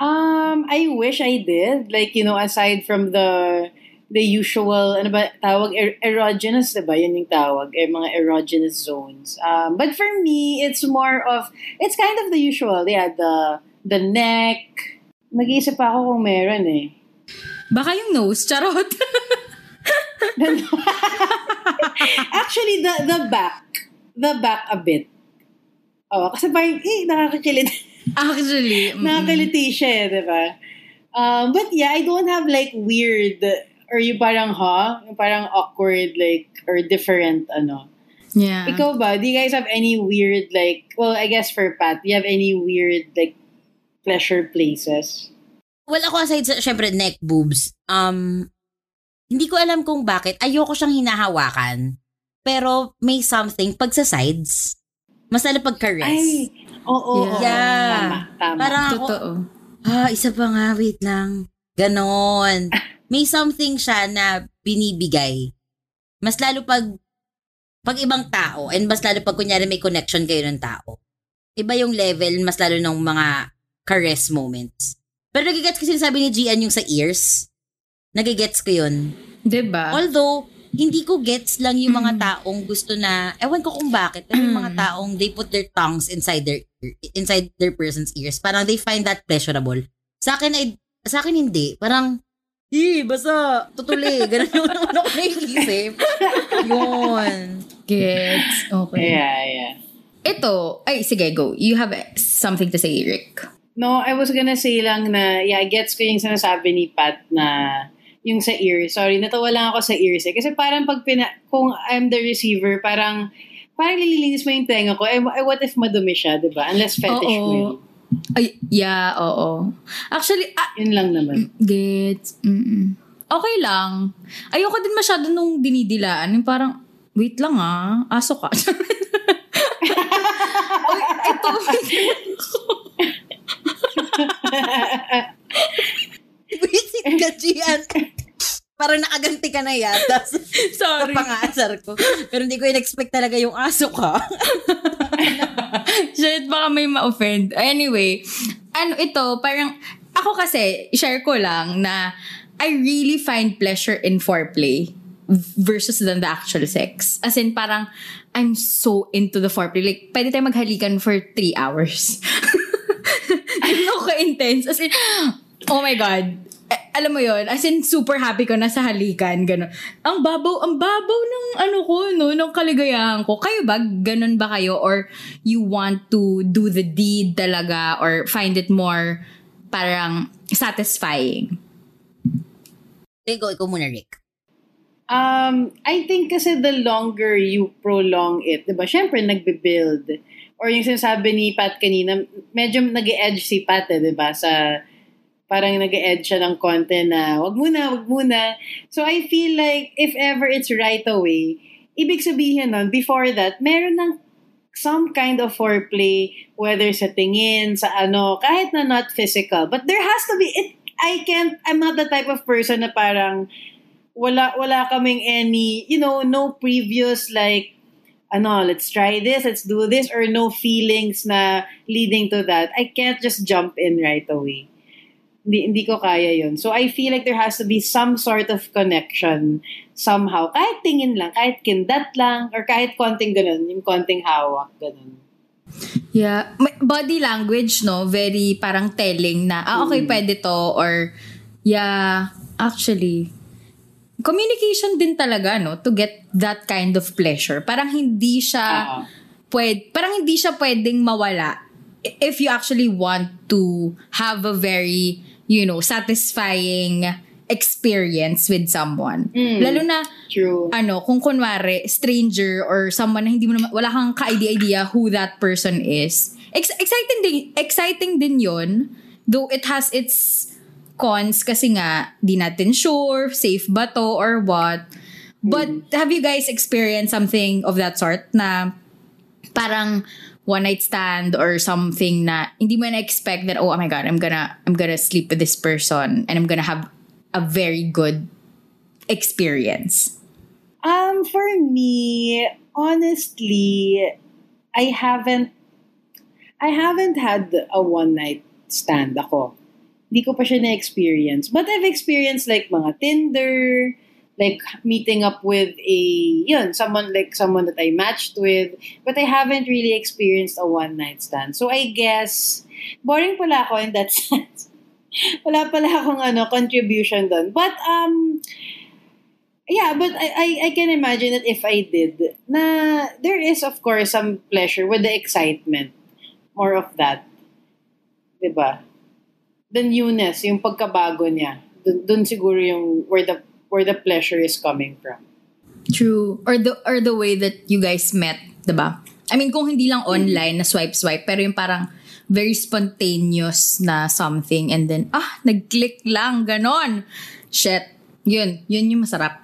Um, I wish I did. Like, you know, aside from the the usual, ano ba, tawag, er- erogenous, diba? Yun yung tawag, eh, mga erogenous zones. Um, but for me, it's more of, it's kind of the usual. Yeah, the, the neck. Nag-iisip pa ako kung meron eh. Baka yung nose, charot. Actually, the, the back. The back a bit. Oh, kasi parang, eh, nakakakilit. Actually, mm, Nakakiliti siya eh, di ba? Um, but yeah, I don't have like weird or yung parang ha, yung parang awkward like or different ano. yeah. Ikaw ba? Do you guys have any weird like well, I guess for Pat, do you have any weird like pleasure places? Well, ako aside sa, syempre, neck boobs, um, hindi ko alam kung bakit. Ayoko siyang hinahawakan. Pero may something, pag sa sides, mas lalo pag caress. Ay, oo, oo. Yeah. Tama, tama. Parang ako, Totoo. ah, isa pa nga, wait lang. Ganon. May something siya na binibigay. Mas lalo pag, pag ibang tao, and mas lalo pag kunyari may connection kayo ng tao. Iba yung level, mas lalo ng mga caress moments. Pero nagigets ko sinasabi ni Gian yung sa ears. Nagigets ko yun. Diba? Although, hindi ko gets lang yung mga taong gusto na, ewan ko kung bakit, pero yung mga Mm. taong they put their tongues inside their ear- inside their person's ears. Parang they find that pleasurable. Sa akin, ay, sa akin hindi. Parang, eh, basta, tutuli. Ganun yung ano ko naiisip. Yun. Gets. Okay. Yeah, yeah. Ito, ay, sige, go. You have something to say, Rick. No, I was gonna say lang na, yeah, gets ko yung sinasabi ni Pat na yung sa ears. Sorry, natawa lang ako sa ears eh. Kasi parang pag pina, kung I'm the receiver, parang, parang nililinis mo yung tenga ko. Eh, what if madumi siya, di ba? Unless fetish mo yun. Ay, yeah, oo. Actually, ah, Yun lang naman. gets. Mm-mm. Okay lang. Ayoko din masyado nung dinidilaan. Yung parang, wait lang ah, aso ka. Oy, ito. Visit ka, Gian. Parang nakaganti ka na yata sa, sa Sorry. pangasar ko. Pero hindi ko in-expect talaga yung aso ka. Shit, baka may ma-offend. Anyway, ano ito, parang, ako kasi, share ko lang na I really find pleasure in foreplay versus than the actual sex. As in, parang, I'm so into the foreplay. Like, pwede tayo maghalikan for three hours. Ganun ako ka-intense. As in, oh my God. eh, alam mo yon as in super happy ko na sa halikan, gano'n. Ang babaw, ang babaw ng ano ko, no, ng kaligayahan ko. Kayo ba, ganun ba kayo? Or you want to do the deed talaga or find it more parang satisfying? Ikaw, ikaw muna, Rick. Um, I think kasi the longer you prolong it, di ba? Siyempre, nagbe-build. Or yung sinasabi ni Pat kanina, medyo nag edge si Pat, eh, di ba? Sa, parang nag edge siya ng konti na, wag muna, wag muna. So I feel like, if ever it's right away, ibig sabihin nun, before that, meron ng some kind of foreplay, whether sa tingin, sa ano, kahit na not physical. But there has to be, it, I can't, I'm not the type of person na parang, wala wala kaming any, you know, no previous like ano, let's try this, let's do this or no feelings na leading to that. I can't just jump in right away. Hindi, hindi ko kaya yun. So I feel like there has to be some sort of connection somehow. Kahit tingin lang, kahit kindat lang, or kahit konting ganun, yung konting hawak, ganun. Yeah. Body language, no? Very parang telling na, ah, okay, mm. pwede to. Or, yeah, actually, communication din talaga, no? To get that kind of pleasure. Parang hindi siya, uh-huh. pwede, parang hindi siya pwedeng mawala if you actually want to have a very, you know, satisfying experience with someone. Mm, Lalo na, true. ano, kung kunwari, stranger or someone na hindi mo naman, wala kang ka-idea who that person is. Ex- exciting din, exciting din yun. Though it has its cons kasi nga, di natin sure, safe ba to or what. But mm. have you guys experienced something of that sort na parang one night stand or something na hindi mo na expect that oh, oh my god I'm gonna I'm gonna sleep with this person and I'm gonna have a very good experience um for me honestly I haven't I haven't had a one night stand ako Hindi ko pa siya na-experience. But I've experienced like mga Tinder, like meeting up with a, yun, someone like someone that I matched with. But I haven't really experienced a one-night stand. So I guess, boring pala ako in that sense. Wala pala akong ano, contribution doon. But, um, yeah, but I, I, I can imagine that if I did, na there is of course some pleasure with the excitement. More of that. Diba? The newness, yung pagkabago niya. Dun, dun siguro yung where the where the pleasure is coming from. True. Or the or the way that you guys met, 'di ba? I mean, kung hindi lang online na swipe swipe, pero yung parang very spontaneous na something and then ah, nag-click lang ganon. Shit. Yun, yun yung masarap.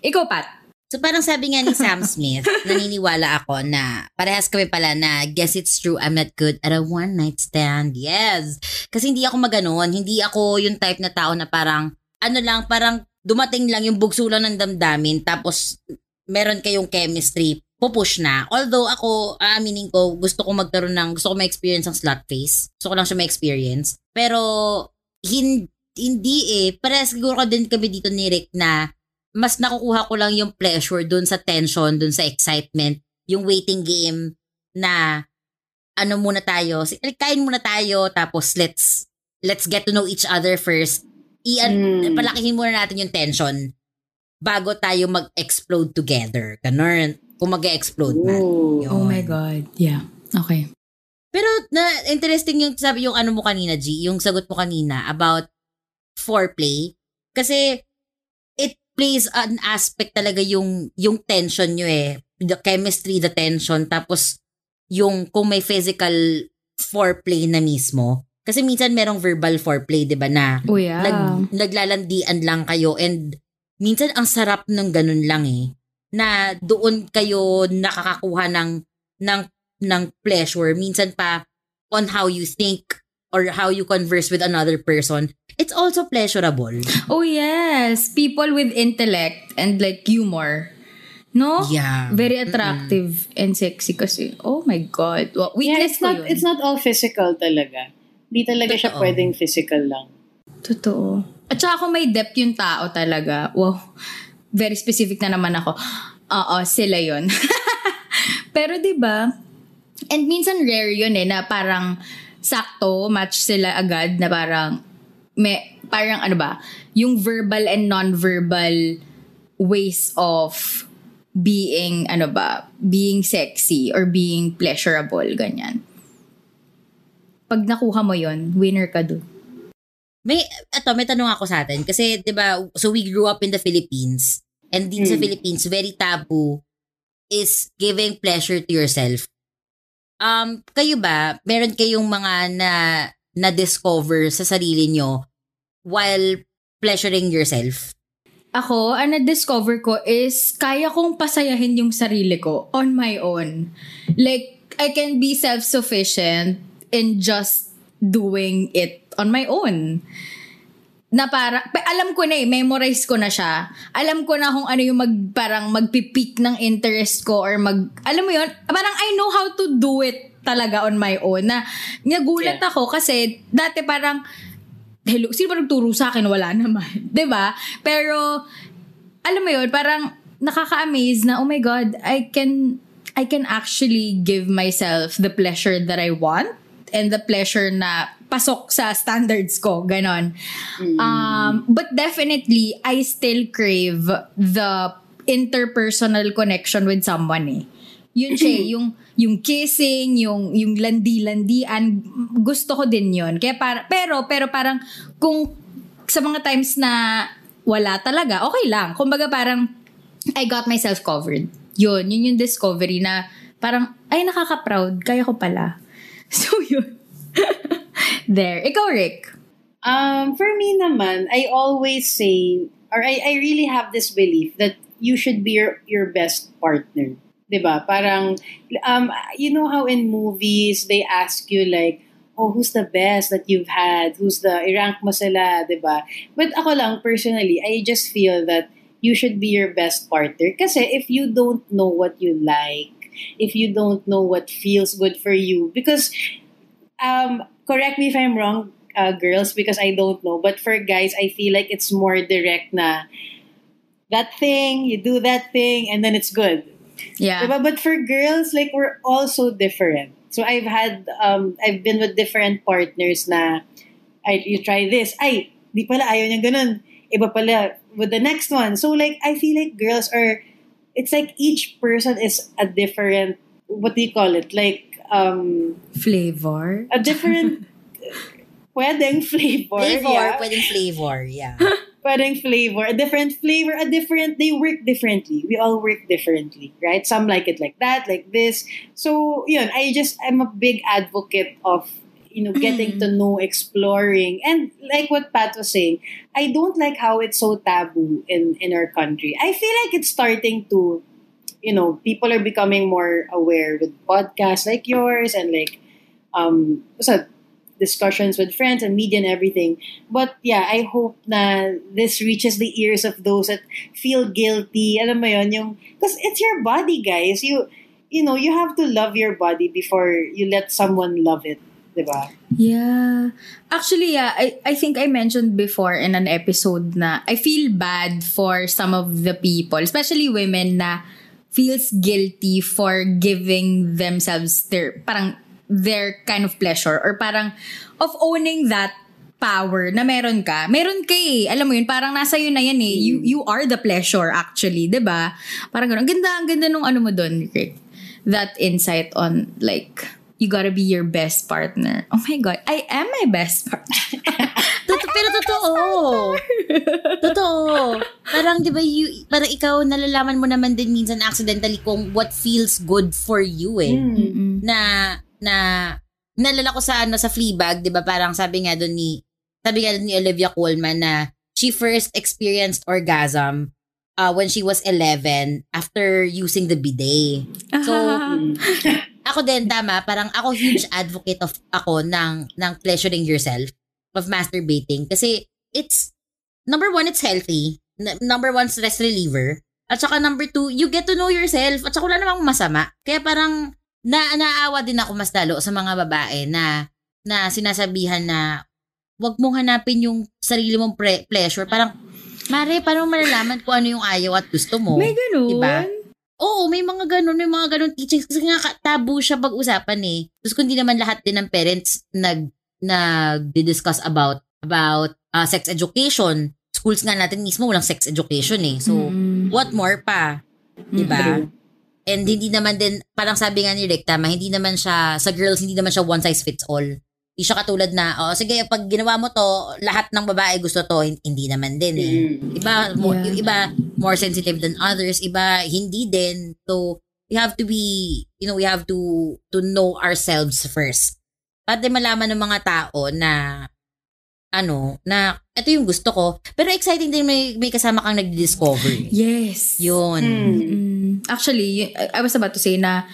Ikaw, Pat. So parang sabi nga ni Sam Smith, naniniwala ako na parehas kami pala na guess it's true, I'm not good at a one night stand. Yes. Kasi hindi ako maganon. Hindi ako yung type na tao na parang, ano lang, parang dumating lang yung bugso lang ng damdamin tapos meron kayong chemistry, pupush na. Although ako, aaminin ko, gusto ko magkaroon ng, gusto ko ma-experience ang slot face. Gusto ko lang siya ma-experience. Pero, hindi, hindi eh. Parehas siguro ka din kami dito ni Rick na mas nakukuha ko lang yung pleasure dun sa tension, dun sa excitement, yung waiting game na ano muna tayo, kain muna tayo tapos let's let's get to know each other first. Ian, mm. palakihin muna natin yung tension bago tayo mag-explode together. Ganun. Kung mag-explode na. Yun. Oh my God. Yeah. Okay. Pero na interesting yung sabi yung ano mo kanina, G, yung sagot mo kanina about foreplay. Kasi plays an aspect talaga yung yung tension nyo eh. The chemistry, the tension, tapos yung kung may physical foreplay na mismo. Kasi minsan merong verbal foreplay, di ba, na oh, yeah. nag, naglalandian lang kayo and minsan ang sarap ng ganun lang eh. Na doon kayo nakakakuha ng, ng, ng pleasure. Minsan pa on how you think or how you converse with another person it's also pleasurable. Oh yes, people with intellect and like humor. No? Yeah. Very attractive mm-hmm. and sexy kasi. Oh my God. Well, yeah, it's not, yun. it's not all physical talaga. Hindi talaga Totoo. siya pwedeng physical lang. Totoo. At saka kung may depth yung tao talaga, wow, very specific na naman ako. Oo, sila yon Pero 'di ba? And minsan rare yun eh na parang sakto match sila agad na parang may parang ano ba, yung verbal and non-verbal ways of being, ano ba, being sexy or being pleasurable, ganyan. Pag nakuha mo yon winner ka dun. May, eto, may tanong ako sa atin. Kasi, di ba, so we grew up in the Philippines. And din sa Hmm. Philippines, very taboo is giving pleasure to yourself. Um, kayo ba, meron kayong mga na na-discover sa sarili nyo while pleasuring yourself? Ako, ang na-discover ko is kaya kong pasayahin yung sarili ko on my own. Like, I can be self-sufficient in just doing it on my own. Na para, pa- alam ko na eh, memorize ko na siya. Alam ko na kung ano yung mag, parang magpipeak ng interest ko or mag, alam mo yun, parang I know how to do it talaga on my own. Na, nagulat Yeah. ako kasi dati parang, hello, sino ba nagturo sa akin? Wala naman. ba Pero, alam mo yun, parang nakaka-amaze na, oh my God, I can, I can actually give myself the pleasure that I want and the pleasure na pasok sa standards ko, ganon. Um, but definitely, I still crave the interpersonal connection with someone eh. Yun siya, eh, yung yung kissing, yung yung landi-landian, gusto ko din yun. Kaya para, pero pero parang kung sa mga times na wala talaga, okay lang. Kumbaga parang I got myself covered. Yun, yun yung discovery na parang ay nakaka-proud, kaya ko pala. So yun. There. Ikaw, Rick. Um, for me naman, I always say, or I, I really have this belief that you should be your, your best partner. 'Di ba? Parang, um, you know how in movies, they ask you like, oh, who's the best that you've had? Who's the, i-rank mo sila, 'di ba? But ako lang, personally, I just feel that you should be your best partner. Kasi if you don't know what you like, if you don't know what feels good for you, because um, correct me if I'm wrong, uh, girls, because I don't know. But for guys, I feel like it's more direct na that thing, you do that thing, and then it's good. Yeah. Diba? But for girls, like we're all so different. So I've had, um, I've been with different partners na, ay, you try this, ay, di pala ayaw niya ganun. Iba pala with the next one. So like, I feel like girls are, it's like each person is a different, what do you call it? Like, um, Flavor. a different pwedeng flavor. Flavor, yeah. pwedeng flavor, yeah. Pwedeng flavor. A different flavor, a different, they work differently. We all work differently, right? Some like it like that, like this. So, yun, I just, I'm a big advocate of, you know, getting to know, exploring. And like what Pat was saying, I don't like how it's so taboo in, in our country. I feel like it's starting to, you know, people are becoming more aware with podcasts like yours and like, um, basta discussions with friends and media and everything. But yeah, I hope na this reaches the ears of those that feel guilty. Alam mo yun, yung, because it's your body, guys. You, you know, you have to love your body before you let someone love it. Diba? Yeah. Actually, yeah, I, I think I mentioned before in an episode na I feel bad for some of the people, especially women na feels guilty for giving themselves their parang their kind of pleasure or parang of owning that power na meron ka. Meron ka eh. Alam mo yun, parang nasa yun na yan eh. You, you are the pleasure actually, ba Parang ganun. Ang ganda, ang ganda nung ano mo doon, Rick. That insight on like, you gotta be your best partner. Oh my God, I am my best partner. Totoo, pero totoo. totoo. Parang, di ba, you, parang ikaw, nalalaman mo naman din minsan accidentally kung what feels good for you eh. Mm-mm. Na, na, nalala ko sa, ano, sa Fleabag, di ba, parang sabi nga doon ni, sabi nga doon ni Olivia Colman na she first experienced orgasm uh, when she was 11 after using the bidet. So, ako din tama, parang ako huge advocate of ako ng ng pleasuring yourself of masturbating. Kasi it's number one it's healthy, N- number one stress reliever, at saka number two you get to know yourself. At saka wala namang masama. Kaya parang na naawa din ako mas lalo sa mga babae na na sinasabihan na wag mong hanapin yung sarili mong pre- pleasure. Parang, Mare, paano malalaman kung ano yung ayaw at gusto mo? May ganun. Diba? Oo, may mga ganun, may mga ganun teachings kasi nga tabu siya pag-usapan eh. Tapos kung di naman lahat din ng parents nag nag-discuss about about ah, sex education. Schools nga natin mismo walang sex education eh. So, Mm. what more pa? Diba? True. And hindi naman din, parang sabi nga ni Rick, tama, hindi naman siya, sa girls, hindi naman siya one size fits all. Hindi siya katulad na, oh, sige, pag ginawa mo to, lahat ng babae gusto to, hin- hindi naman din eh. Mm. Iba, more, Yeah. yung iba, more sensitive than others, iba, hindi din. So, we have to be, you know, we have to, to know ourselves first. Din malaman ng mga tao na, ano, na, ito yung gusto ko. Pero exciting din may, may kasama kang nag-discover. Yes. Yun. Mm. Mm. Actually, I was about to say na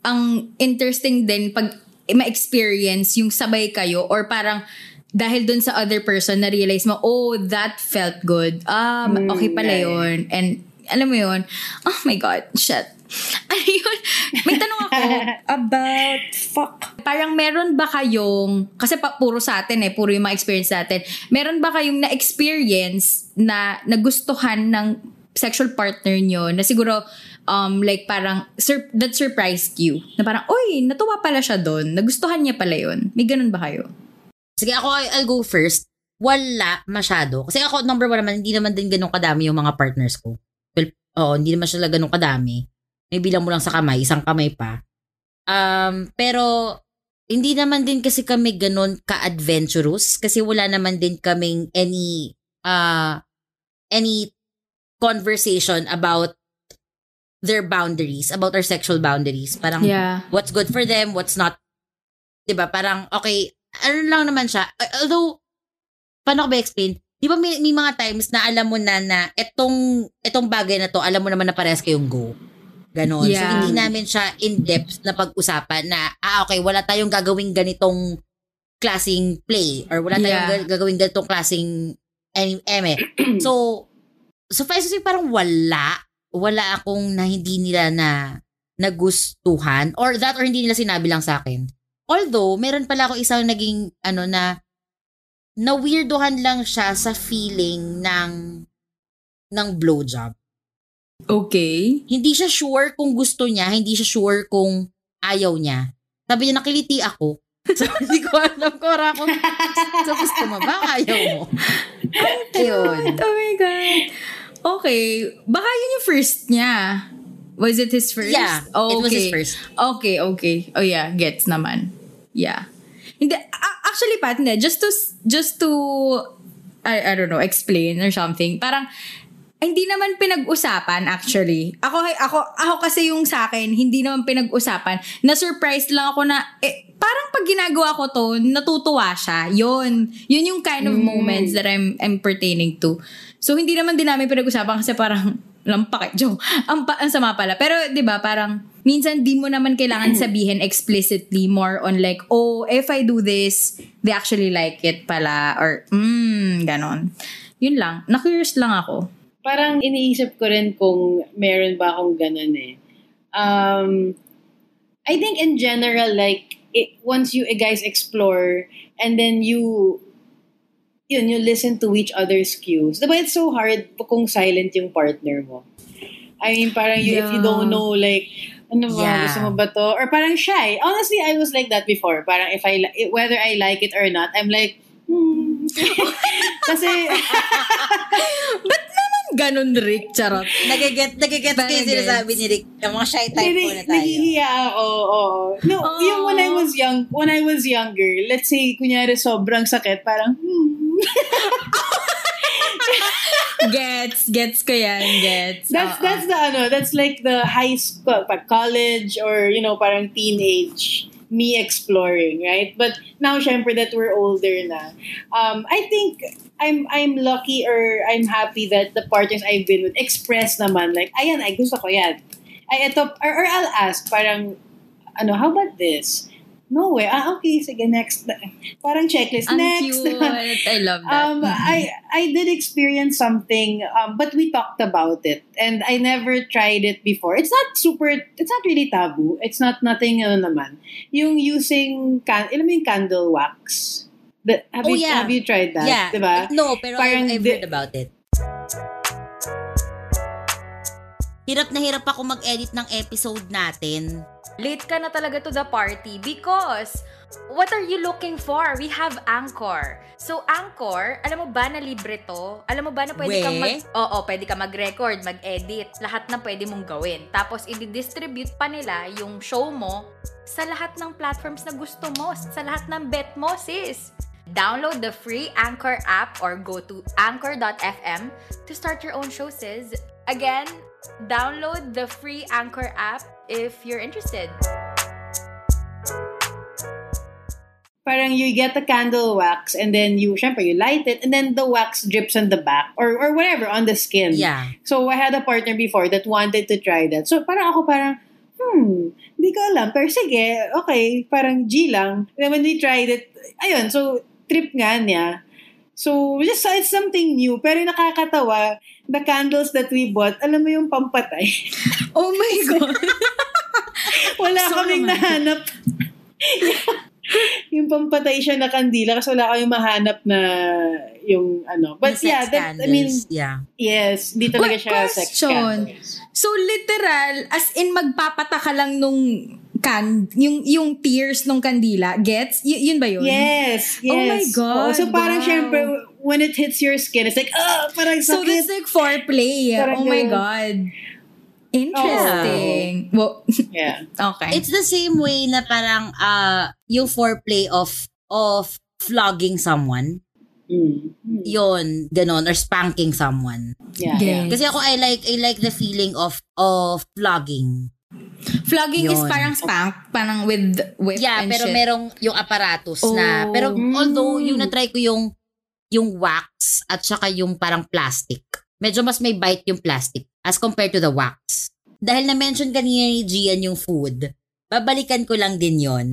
ang interesting din pag ma-experience yung sabay kayo or parang dahil dun sa other person na realize mo, oh, that felt good. Ah, Mm, okay pala yeah. yun. And alam mo yun, oh my God, shit. Ano yun? May tanong ako about, fuck. Parang meron ba kayong, kasi pa, puro sa atin eh, puro yung mga experience natin. Meron ba kayong na-experience na nagustuhan ng sexual partner nyo na siguro um like parang sur- that surprised you na parang oy natuwa pala siya doon nagustuhan niya pala yun may ganun ba kayo Sige, ako, I'll go first. Wala masyado. Kasi ako, number one naman, hindi naman din ganun kadami yung mga partners ko. Well, oo, hindi naman sila ganun kadami. May bilang mo lang sa kamay, isang kamay pa. Um, pero, hindi naman din kasi kami ganun ka-adventurous kasi wala naman din kaming any, uh, any conversation about their boundaries, about our sexual boundaries. Parang, yeah what's good for them, what's not. 'Di ba Parang, okay, ano lang naman siya. Although, paano ko ba explain? Di ba may, may mga times na alam mo na na etong, etong bagay na to, alam mo naman na parehas kayong go. Ganon. So, Yeah. hindi namin siya in-depth na pag-usapan na, ah, okay, wala tayong gagawing ganitong klaseng play or wala tayong Yeah. ga- gagawing ganitong klaseng em- eme. so, suffice to say, parang wala. Wala akong na hindi nila na nagustuhan or that or hindi nila sinabi lang sa akin. Although, meron pala ako isang naging ano na na weirdohan lang siya sa feeling ng ng blowjob. okay Hindi siya sure kung gusto niya, hindi siya sure kung ayaw niya. Sabi niya, nakiliti ako. So, hindi ko alam ko ako. So, gusto mo ba? Ayaw mo? Ayun. oh my god okay baka yun yung first niya was it his first Yeah, oh, it was his okay. first. okay okay oh yeah gets naman yeah hindi actually Pat hindi just to just to I, I don't know explain or something parang hindi naman pinag-usapan actually. Ako ako ako kasi yung sa akin hindi naman pinag-usapan. Na surprise lang ako na eh, parang pag ginagawa ko to, natutuwa siya. Yun. Yun yung kind of moments that I'm I'm pertaining to. So hindi naman din namin pinag-usapan kasi parang lampak joke. Ang, pa, ang sama pala. Pero 'di ba parang minsan di mo naman kailangan sabihin explicitly more on like oh if I do this they actually like it pala or mm ganon. Yun lang. Na-curious lang ako. parang iniisip ko rin kung meron ba akong ganun eh. Um, I think in general, like, it, once you guys explore and then you, yun, you listen to each other's cues. Diba it's so hard kung silent yung partner mo? I mean, parang you, if you don't know, like, ano ba, Yeah. gusto mo ba to? Or parang shy. Honestly, I was like that before. Parang if I, whether I like it or not, I'm like, hmm. Kasi, Ganon, Rick. Charot. Nagiget, nagiget ko yung sinasabi ni Rick. Yung mga shy type po na tayo. Nahihiya ako, oo. No, Aww. yung when I was young, when I was younger, let's say, kunyari sobrang sakit, parang, hmm. Gets. Gets ko yan. Gets. That's, Oo. that's the, ano, that's like the high school, pa- college, or, you know, parang teenage me exploring, right? But now, syempre, that we're older na, um, I think, I'm I'm lucky or I'm happy that the partners I've been with express naman, like, ayan, ay, gusto ko yan. Ay, ito, or, or I'll ask, parang, ano, how about this? No way. Ah, okay, sige, next. Parang checklist. Ang next. cute. I love that. Um, I I did experience something, um, but we talked about it, and I never tried it before. It's not super. It's not really taboo. It's not nothing. Ano naman. Yung using can, alam mo yung candle wax. The, have Oh, you yeah. have you tried that? Yeah. Diba? No, pero Parang I've, I've heard about it. Hirap na hirap ako mag-edit ng episode natin. Late ka na talaga to the party because what are you looking for? We have Anchor. So, Anchor, alam mo ba na libre to? Alam mo ba na pwede We? kang mag... Oo, pwede ka mag-record, mag-edit. Lahat na pwede mong gawin. Tapos, i-distribute pa nila yung show mo sa lahat ng platforms na gusto mo. Sa lahat ng bet mo, sis. Download the free Anchor app or go to anchor.fm to start your own show, sis. Again, download the free Anchor app if you're interested. Parang you get the candle wax and then you, syempre, you light it and then the wax drips on the back or, or whatever, on the skin. Yeah. So, I had a partner before that wanted to try that. So, parang ako parang, hmm, hindi ko alam. Pero sige, okay, parang G lang. And then when we tried it, ayun, so, trip nga niya. So, just it's something new. Pero nakakatawa, the candles that we bought, alam mo yung pampatay. Oh my God! wala So kaming naman. nahanap. yung pampatay siya na kandila kasi wala kaming mahanap na yung ano. But The yeah, sex that, I mean, yeah. yes, hindi talaga Quick siya sex question. candles. So, literal, as in magpapata ka lang nung can, yung, yung tears nung kandila. Gets? Y- yun ba yun? Yes, yes. Oh my God, Oo, so parang wow. syempre, when it hits your skin, it's like, ah, parang So, sakit. that's like foreplay. Parang oh my ganun. God. Interesting. Well, yeah. okay. It's the same way na parang uh, yung foreplay of of flogging someone. Mm. Mm. Yon, ganon, or spanking someone. Yeah, yeah. Yes. Kasi ako, I like I like the feeling of of flogging. Flogging is Yun. parang spank, parang with whip Yeah, and pero shit. merong yung apparatus na. Oh. Pero Mm. although yung na-try ko yung yung wax at saka yung parang plastic. Medyo mas may bite yung plastic as compared to the wax. Dahil na-mention kanina ni Gian yung food, babalikan ko lang din yon.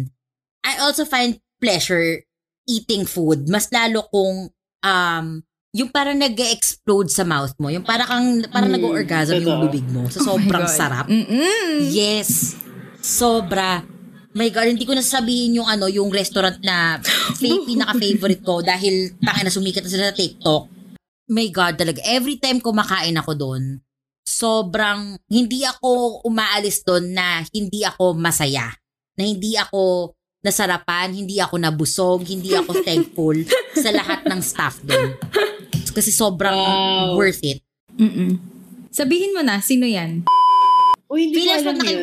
I also find pleasure eating food. Mas lalo kung um, yung parang nag explode sa mouth mo. Yung parang kang, parang Mm, nag-orgasm yung bibig mo. So, Oh sobrang sarap. Mm-mm. Yes. Sobra. My God, hindi ko na sabihin yung ano, yung restaurant na fa- pinaka-favorite ko dahil tanga na sumikat na sila sa TikTok. My God, talaga. Every time kumakain ako doon, sobrang hindi ako umaalis doon na hindi ako masaya. Na hindi ako nasarapan, hindi ako nabusog, hindi ako thankful sa lahat ng staff doon. Kasi sobrang Wow. worth it. Mm-mm. Sabihin mo na, sino yan? Uy, hindi ko Feelings alam yun.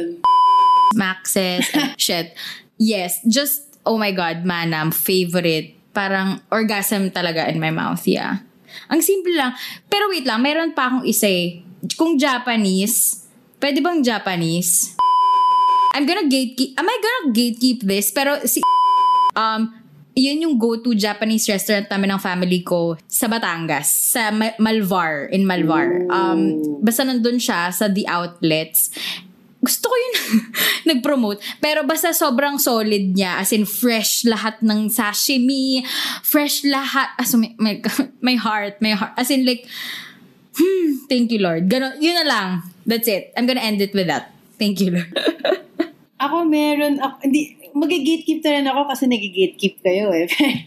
Maxes, and shit. Yes, just, oh my God, manam, favorite. Parang orgasm talaga in my mouth, yeah. Ang simple lang. Pero wait lang, meron pa akong isa eh. Kung Japanese, pwede bang Japanese? I'm gonna gatekeep, am I gonna gatekeep this? Pero si, um, yun yung go-to Japanese restaurant namin ng family ko sa Batangas, sa Ma- Malvar, in Malvar. Um, basta nandun siya sa The Outlets. Gusto ko yun nag-promote. Pero basta sobrang solid niya. As in, fresh lahat ng sashimi. Fresh lahat. As in, my, my heart, my heart. As in, like, hmm, thank you, Lord. Ganon, yun na lang. That's it. I'm gonna end it with that. Thank you, Lord. Ako meron, ako, hindi, mag-gatekeep na rin ako kasi nag-gatekeep kayo eh.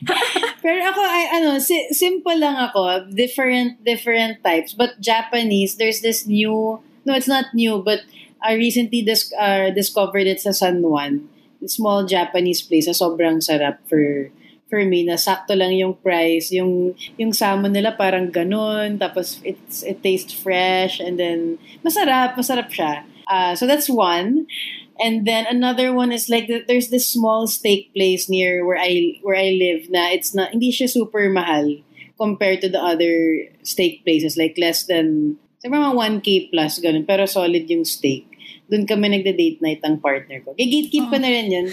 Pero ako, ay, ano, si- simple lang ako. Different, different types. But Japanese, there's this new, no, it's not new, but I recently dis- uh, discovered it sa San Juan. Small Japanese place na sobrang sarap for for me na sakto lang yung price yung yung salmon nila parang ganun tapos it's it tastes fresh and then masarap masarap siya. Uh, so that's one. And then another one is like th- there's this small steak place near where I where I live na it's not hindi siya super mahal compared to the other steak places like less than siguro mga 1k plus ganun. Pero solid yung steak. Doon kami nagda-date night ang partner ko. Gatekeep ko na rin yun.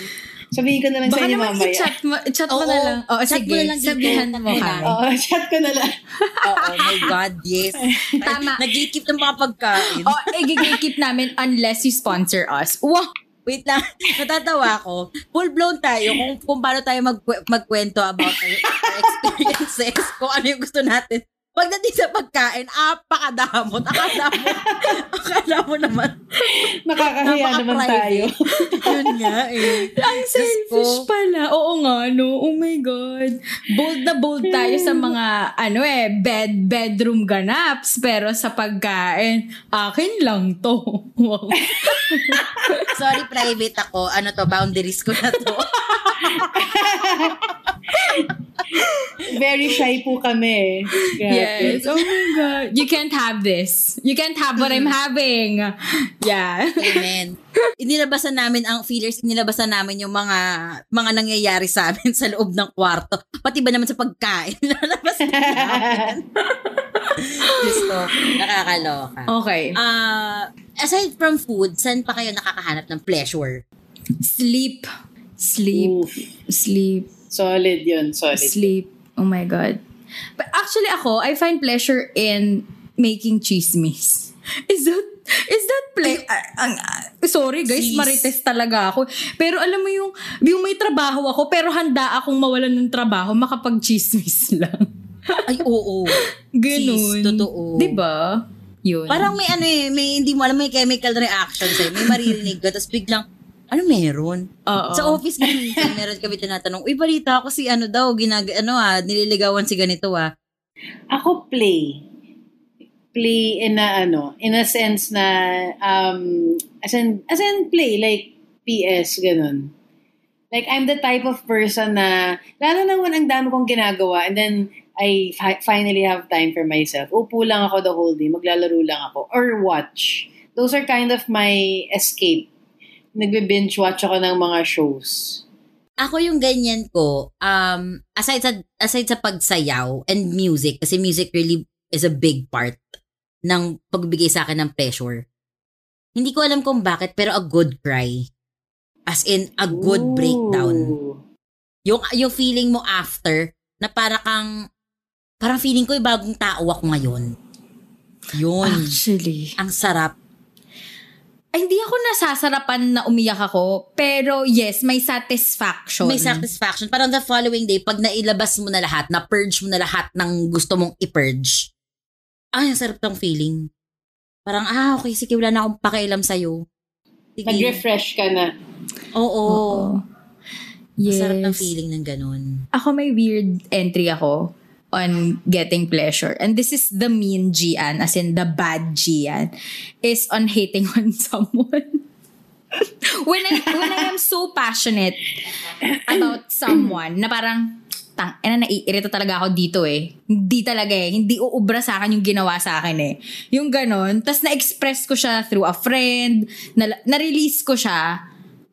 Sabihin ko na lang Baka sa inyo naman mamaya. i-chat mo, i-chat mo Oo, na lang. Oo, chat sige. mo na lang. Sabihan Chat mo mo ka. lang. Oo, chat ko na lang. Oo, my God, yes. Tama. Nag-gatekeep ng mga pagkain. O, i-gatekeep namin unless you sponsor us. Wow! Wait lang, natatawa ako. Full-blown tayo kung, kung paano tayo mag, magkwento about our, our experiences, kung ano yung gusto natin Pagdating sa pagkain, apakadamot. Akala mo, akala mo naman. Nakakahiya naman tayo. Yun nga eh. Ang selfish ko. pala. Oo nga, no? Oh my God. Bold na bold tayo sa mga, ano eh, bed, bedroom ganaps. Pero sa pagkain, akin lang to. Wow. Sorry, private ako. Ano to, boundaries ko na to. Very shy po kami. Grabe. Yes. Oh my God. You can't have this. You can't have what I'm having. Yeah. Amen. Inilabasan namin ang feelers, inilabasan namin yung mga mga nangyayari sa amin sa loob ng kwarto. Pati ba naman sa pagkain? Lalabas din namin. Diyos ko, nakakaloka. Okay. Ah, aside from food, saan pa kayo nakakahanap ng pleasure? Sleep. Sleep. Oof. Sleep. Solid yun, solid. Sleep. Oh my God. But actually ako, I find pleasure in making chismis. Is that, is that play? ah, ang- ah, sorry guys, Sis. marites talaga ako. Pero alam mo yung, yung may trabaho ako, pero handa akong mawalan ng trabaho, makapag-chismis lang. Ay, oo. Ganun. Sis, totoo. Diba? Yun. Parang may ano eh, may hindi mo alam, may chemical reaction sa'yo. May maririnig ka, tapos biglang, ano meron? Oo. Sa office nga minsan, meron kami tinatanong, uy, balita ako si ano daw, ginag, ano ah, nililigawan si ganito ah. Ako play. Play in a ano, in a sense na um as in as in play like PS ganun. Like I'm the type of person na lalo na when ang dami kong ginagawa and then I fi- finally have time for myself. Upo lang ako the whole day, maglalaro lang ako or watch. Those are kind of my escape. Nagbe-binge watch ako ng mga shows. Ako yung ganyan ko, um, aside sa, aside sa pagsayaw and music, kasi music really is a big part ng pagbigay sa akin ng pleasure. Hindi ko alam kung bakit, pero a good cry. As in, a good Ooh. breakdown. Yung, yung feeling mo after, na para kang, parang feeling ko yung bagong tao ako ngayon. Yun. Actually. Ang sarap. Ay, hindi ako nasasarapan na umiyak ako. Pero yes, may satisfaction. May satisfaction. Parang the following day, pag nailabas mo na lahat, na-purge mo na lahat ng gusto mong i-purge, ay, ang sarap ng feeling. Parang, ah, okay, sige, wala na akong pakialam sa'yo. Sige. Nag-refresh ka na. Oo. Oo. Ang Yes. sarap ng feeling ng ganun. Ako may weird entry ako on getting pleasure. And this is the mean Gian, as in the bad Gian, is on hating on someone. when I when I am so passionate about someone na parang tang ina naiirita talaga ako dito eh. Hindi talaga eh. Hindi uubra sa akin yung ginawa sa akin eh. Yung ganon. Tapos na-express ko siya through a friend. Na, na-release ko siya.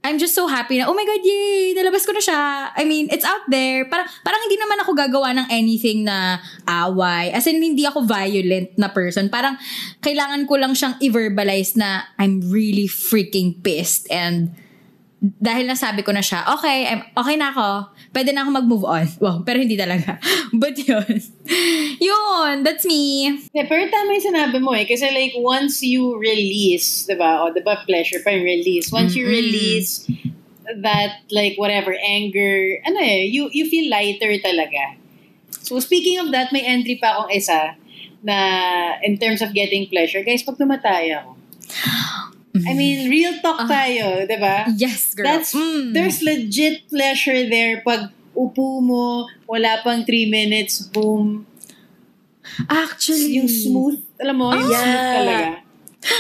I'm just so happy na, oh my God, yay! Nalabas ko na siya. I mean, it's out there. Parang, parang hindi naman ako gagawa ng anything na away. As in, hindi ako violent na person. Parang, kailangan ko lang siyang i-verbalize na I'm really freaking pissed. And, dahil nasabi ko na siya, okay, I'm, okay na ako. Pwede na ako mag-move on. Wow, pero hindi talaga. But yun. yun, that's me. Yeah, pero tama yung sinabi mo eh. Kasi like, once you release, di ba? O, di ba, pleasure pa yung release. Once you Mm-mm. release that, like, whatever, anger, ano eh, you, you feel lighter talaga. So, speaking of that, may entry pa akong isa na in terms of getting pleasure. Guys, pag tumatay ako, I mean, real talk tayo, di ba? Yes, girl. That's, Mm. there's legit pleasure there pag upo mo, wala pang three minutes, boom, Actually. yung smooth, alam mo, yung Yeah. smooth talaga.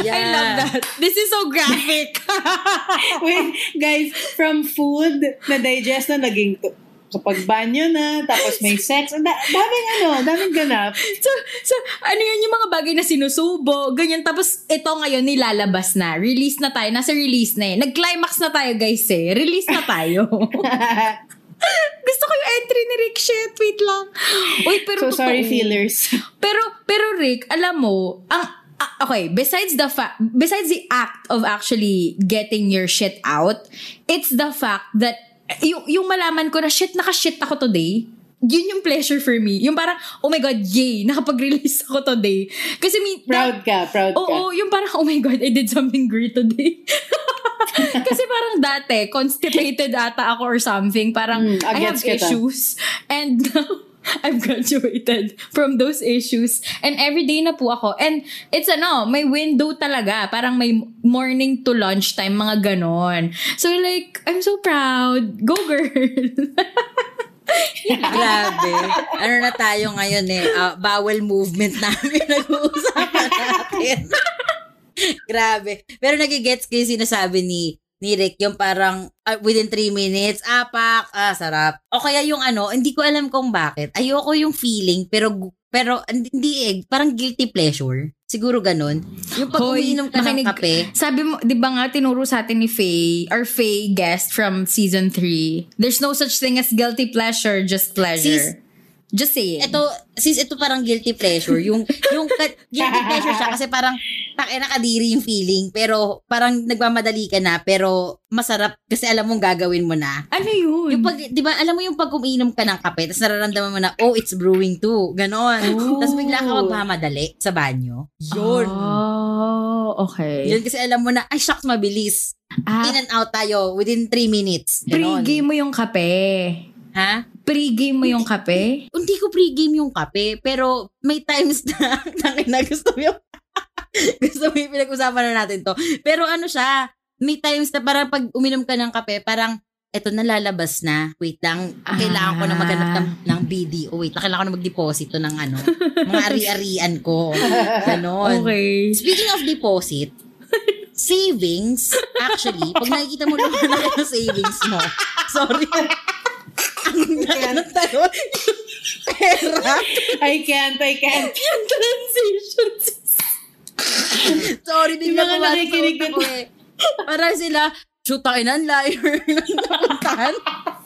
Yeah. I love that. This is so graphic. Wait, guys, from food na digest na naging to, sa pagbanyo na, tapos may sex, ang da- daming ano, daming ganap. so, so, ano yun yung mga bagay na sinusubo, ganyan. Tapos, ito ngayon nilalabas na. Release na tayo. Nasa release na eh. Nag-climax na tayo, guys eh. Release na tayo. Gusto ko yung entry ni Rick. Shit, wait lang. Uy, pero so sorry, totoo. feelers. Pero, pero Rick, alam mo, ang, ah, okay, besides the fact, besides the act of actually getting your shit out, it's the fact that, yung, yung malaman ko na shit, naka-shit ako today, yun yung pleasure for me. Yung parang, oh my God, yay, nakapag-release ako today. Kasi may, proud ka, proud ka. Oo, yung parang, oh my God, I did something great today. Kasi parang dati, constipated ata ako or something. Parang, Mm, I have kita. issues. And now, I've graduated from those issues. And everyday na po ako. And it's ano, may window talaga. Parang may morning to lunchtime, mga ganon. So like, I'm so proud. Go girl! Grabe. Ano na tayo ngayon eh? ah, bowel movement namin nag-uusapan natin. Grabe. Pero nagigets ko yung sinasabi ni ni Rick, yung parang ah, within 3 minutes, apak, ah, sarap. O kaya yung ano, hindi ko alam kung bakit. Ayoko yung feeling, pero pero hindi eh, parang guilty pleasure. Siguro ganun. Yung pag Hoy, umiinom ka ng makinig- kape, Sabi mo, di ba nga, tinuro sa atin ni Faye, our Faye guest from season 3, there's no such thing as guilty pleasure, just pleasure. Sis, just say it. ito, sis, ito parang guilty pleasure. Yung, yung ka- guilty pleasure siya kasi parang, take nakadiri yung feeling, pero parang nagmamadali ka na, pero masarap kasi alam mong gagawin mo na. ano yun? Yung pag, di ba, alam mo yung pag umiinom ka ng kape, tapos nararamdaman mo na, oh, it's brewing too. Ganon. Oh. Tapos bigla ka magmamadali sa banyo. Yun. Oh, okay. Yun kasi alam mo na, ay, shucks, mabilis. Ah, In and out tayo within 3 minutes. Ganon. pre-game mo yung kape. Ha? Pre-game mo yung kape? Hindi ko pre-game yung kape, pero may times na, tangin na gusto mo yung, gusto mo yung pinag-usapan na natin to. Pero ano siya, may times na parang pag uminom ka ng kape, parang, eto na lalabas na. Wait lang, kailangan ko na maghanap ng, ng BDO. Wait, kailangan ko na magdeposito ng ano, mga ari-arian ko. Ganon. Okay. Speaking of deposit, savings, actually, pag nakikita mo lang na ng savings mo, sorry, ang ano tayo, pera, I can't, I can't. Yung transition. sorry, bigla mga ko nakikinig ako eh. Parang sila, shoot tayo ng liar, napuntahan.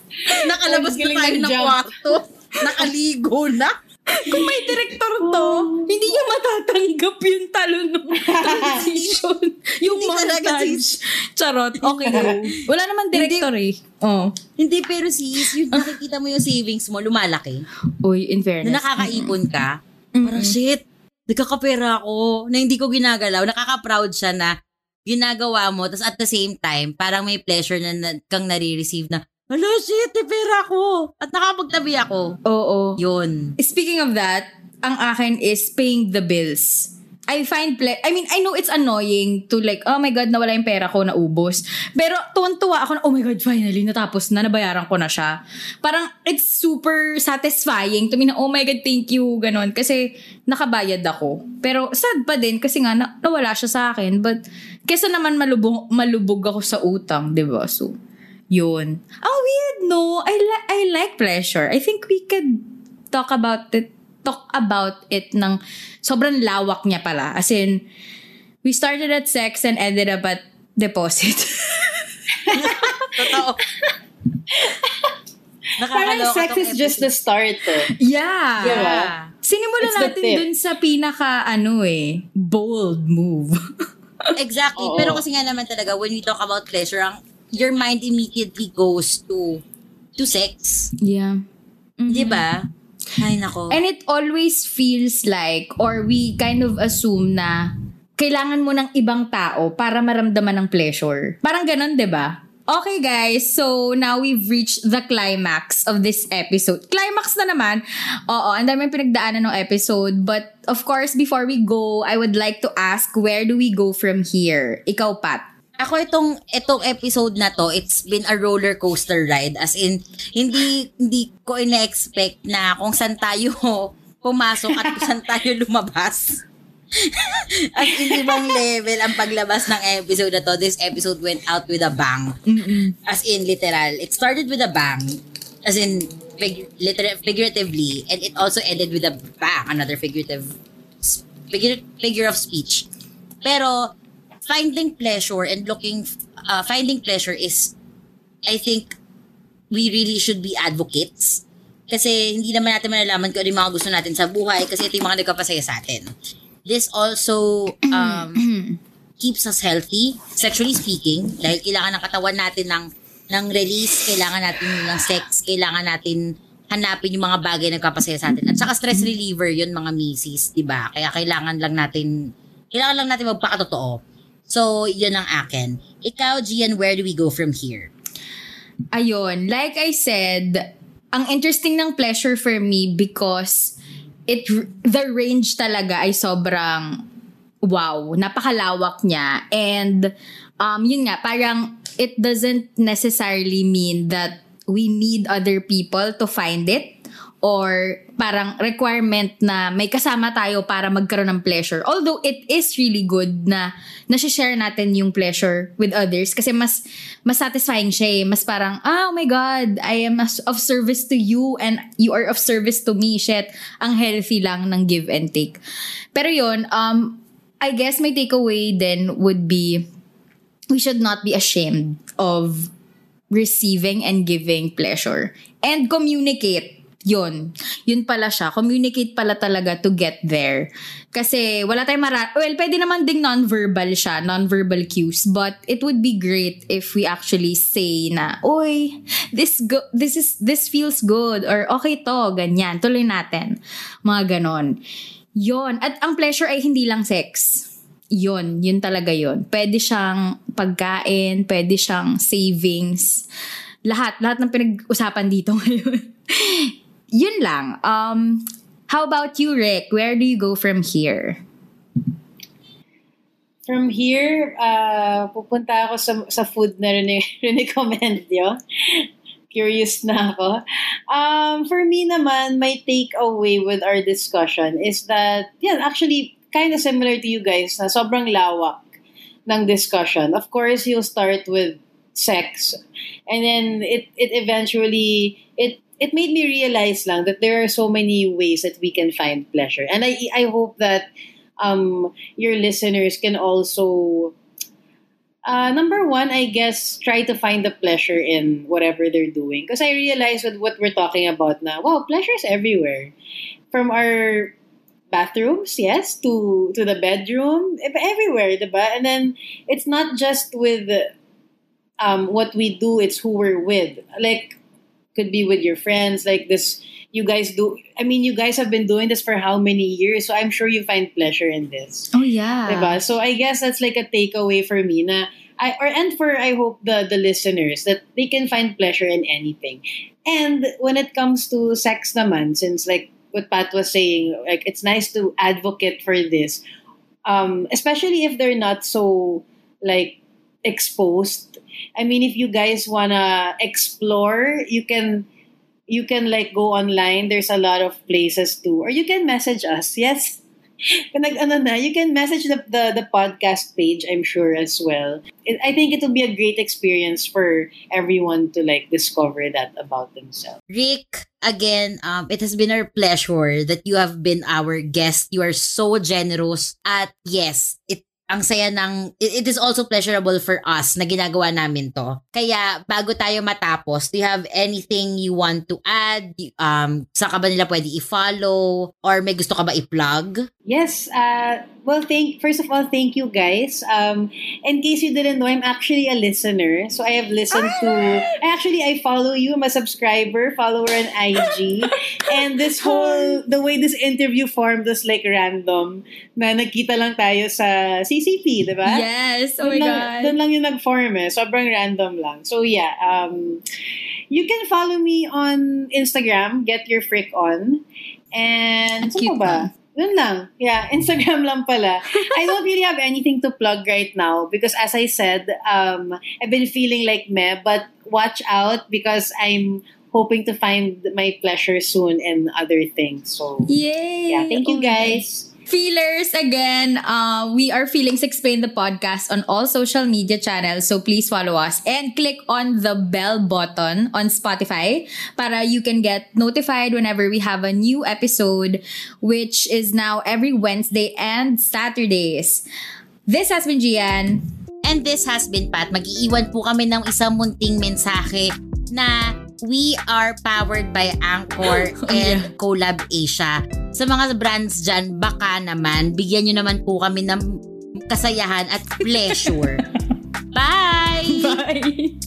Nakalabas na tayo ng kwarto. Nakaligo na. Kung may director to, hindi niya matatanggap yung talon ng transition. yung Hindi montage. Charot. Okay. Wala naman director eh. Oh. Hindi, pero sis, yung nakikita mo yung savings mo, lumalaki. Uy, in fairness. na nakakaipon ka, parang shit, nagkakapera ako, na hindi ko ginagalaw, nakaka-proud siya na ginagawa mo, tapos at the same time, parang may pleasure na, na kang nare-receive na, Hala, shit, may pera ako. At nakapagtabi ako. Oo. Yun. Speaking of that, ang akin is paying the bills. I find ple- I mean, I know it's annoying to like, oh my God, nawala yung pera ko, naubos. Pero tuwan-tuwa ako na, oh my God, finally, natapos na, nabayaran ko na siya. Parang, it's super satisfying to me na, oh my God, thank you, ganon. Kasi, nakabayad ako. Pero, sad pa din, kasi nga, na- nawala siya sa akin. But, kesa naman malubog, malubog ako sa utang, di ba? So, yun. Ang weird, no? I, li- I like pleasure. I think we could talk about it talk about it ng sobrang lawak niya pala. As in, we started at sex and ended up at deposit. Totoo. Parang sex is just the episode. start. Eh. yeah. Diba? Sinimulan It's the natin dun sa pinaka, ano eh, bold move. Exactly. Oo. Pero kasi nga naman talaga, when we talk about pleasure, ang, your mind immediately goes to to sex. yeah. Di ba? Ay, nako. And it always feels like, or we kind of assume na kailangan mo ng ibang tao para maramdaman ng pleasure. Parang ganun, 'di ba? Okay guys, so now we've reached the climax of this episode. Climax na naman. Oo, ang dami pinagdaanan ng episode. But of course, before we go, I would like to ask, where do we go from here? Ikaw, Pat. Ako itong itong episode na to, it's been a roller coaster ride as in hindi hindi ko ina-expect na kung saan tayo pumasok at kung saan tayo lumabas. As in ibang level ang paglabas ng episode na to. This episode went out with a bang. As in literal. It started with a bang. As in fig- literal, figuratively and it also ended with a bang. Another figurative figure, figure of speech. Pero finding pleasure and looking uh, finding pleasure is I think we really should be advocates kasi hindi naman natin malalaman kung ano yung mga gusto natin sa buhay kasi ito yung mga nagkapasaya sa atin. This also um, keeps us healthy, sexually speaking, dahil kailangan ng katawan natin ng, ng release, kailangan natin ng sex, kailangan natin hanapin yung mga bagay na nagkapasaya sa atin. At saka stress reliever yun mga misis, di ba? Kaya kailangan lang natin, kailangan lang natin magpakatotoo. So, yun ang akin. Ikaw, Gian, where do we go from here? Ayun, like I said, ang interesting ng pleasure for me because it the range talaga ay sobrang wow, napakalawak niya. And um yun nga, parang it doesn't necessarily mean that we need other people to find it or parang requirement na may kasama tayo para magkaroon ng pleasure. Although it is really good na nasi-share natin yung pleasure with others kasi mas mas satisfying siya eh. Mas parang, ah, oh my God, I am of service to you and you are of service to me. Shit, ang healthy lang ng give and take. Pero yun, um, I guess my takeaway then would be we should not be ashamed of receiving and giving pleasure. And communicate yun. Yun pala siya. Communicate pala talaga to get there. Kasi wala tayong mara... Well, pwede naman ding non-verbal siya, non-verbal cues. But it would be great if we actually say na, Oy, this, go- this, is, this feels good. Or okay to, ganyan. Tuloy natin. Mga ganon. Yun. At ang pleasure ay hindi lang sex. Yun. Yun talaga yun. Pwede siyang pagkain, pwede siyang savings. Lahat. Lahat ng pinag-usapan dito ngayon yun lang. Um, how about you, Rick? Where do you go from here? From here, uh, pupunta ako sa, sa food na rin, recommend nyo. Curious na ako. Um, for me naman, my takeaway with our discussion is that, yeah, actually, kind of similar to you guys na sobrang lawak ng discussion. Of course, you'll start with sex. And then it, it eventually, it it made me realize lang that there are so many ways that we can find pleasure. And I I hope that um your listeners can also uh, number one, I guess, try to find the pleasure in whatever they're doing. Because I realize with what we're talking about now, wow, pleasure is everywhere. From our bathrooms, yes, to to the bedroom, everywhere, diba? And then it's not just with um, what we do; it's who we're with. Like could be with your friends like this you guys do I mean you guys have been doing this for how many years so I'm sure you find pleasure in this. Oh yeah. Diba? So I guess that's like a takeaway for me na I or and for I hope the the listeners that they can find pleasure in anything. And when it comes to sex naman since like what Pat was saying like it's nice to advocate for this um especially if they're not so like exposed I mean, if you guys wanna explore, you can you can like go online. There's a lot of places too, or you can message us. Yes. Na, you can message the, the, the podcast page, I'm sure, as well. I think it will be a great experience for everyone to like discover that about themselves. Rick, again, um, it has been our pleasure that you have been our guest. You are so generous. At yes, it ang saya ng, it is also pleasurable for us na ginagawa namin to. Kaya, bago tayo matapos, do you have anything you want to add? Um, saan ka ba nila pwede i-follow? Or may gusto ka ba i-plug? Yes. Uh, well, thank first of all, thank you guys. Um, in case you didn't know, I'm actually a listener. So I have listened to. Actually, I follow you. I'm a subscriber, follower on IG, and this whole the way this interview formed was like random. Na nagkita lang tayo sa CCP, di ba? Yes. Oh my lang, God. Doon lang yung nag-form eh. Sobrang random lang. So yeah. Um, you can follow me on Instagram. Get your freak on. And ano ba? Yun lang. Yeah, Instagram lang pala. I don't really have anything to plug right now because as I said, um, I've been feeling like meh, but watch out because I'm hoping to find my pleasure soon in other things. So, Yay! yeah, thank you guys. Feelers, again, uh, we are Feelings Explain the podcast on all social media channels. So please follow us and click on the bell button on Spotify para you can get notified whenever we have a new episode, which is now every Wednesday and Saturdays. This has been Gian. And this has been Pat. Mag-iiwan po kami ng isang munting mensahe na we are powered by Anchor oh, and Collab Asia. Sa mga brands dyan, baka naman, bigyan nyo naman po kami ng kasayahan at pleasure. Bye! Bye!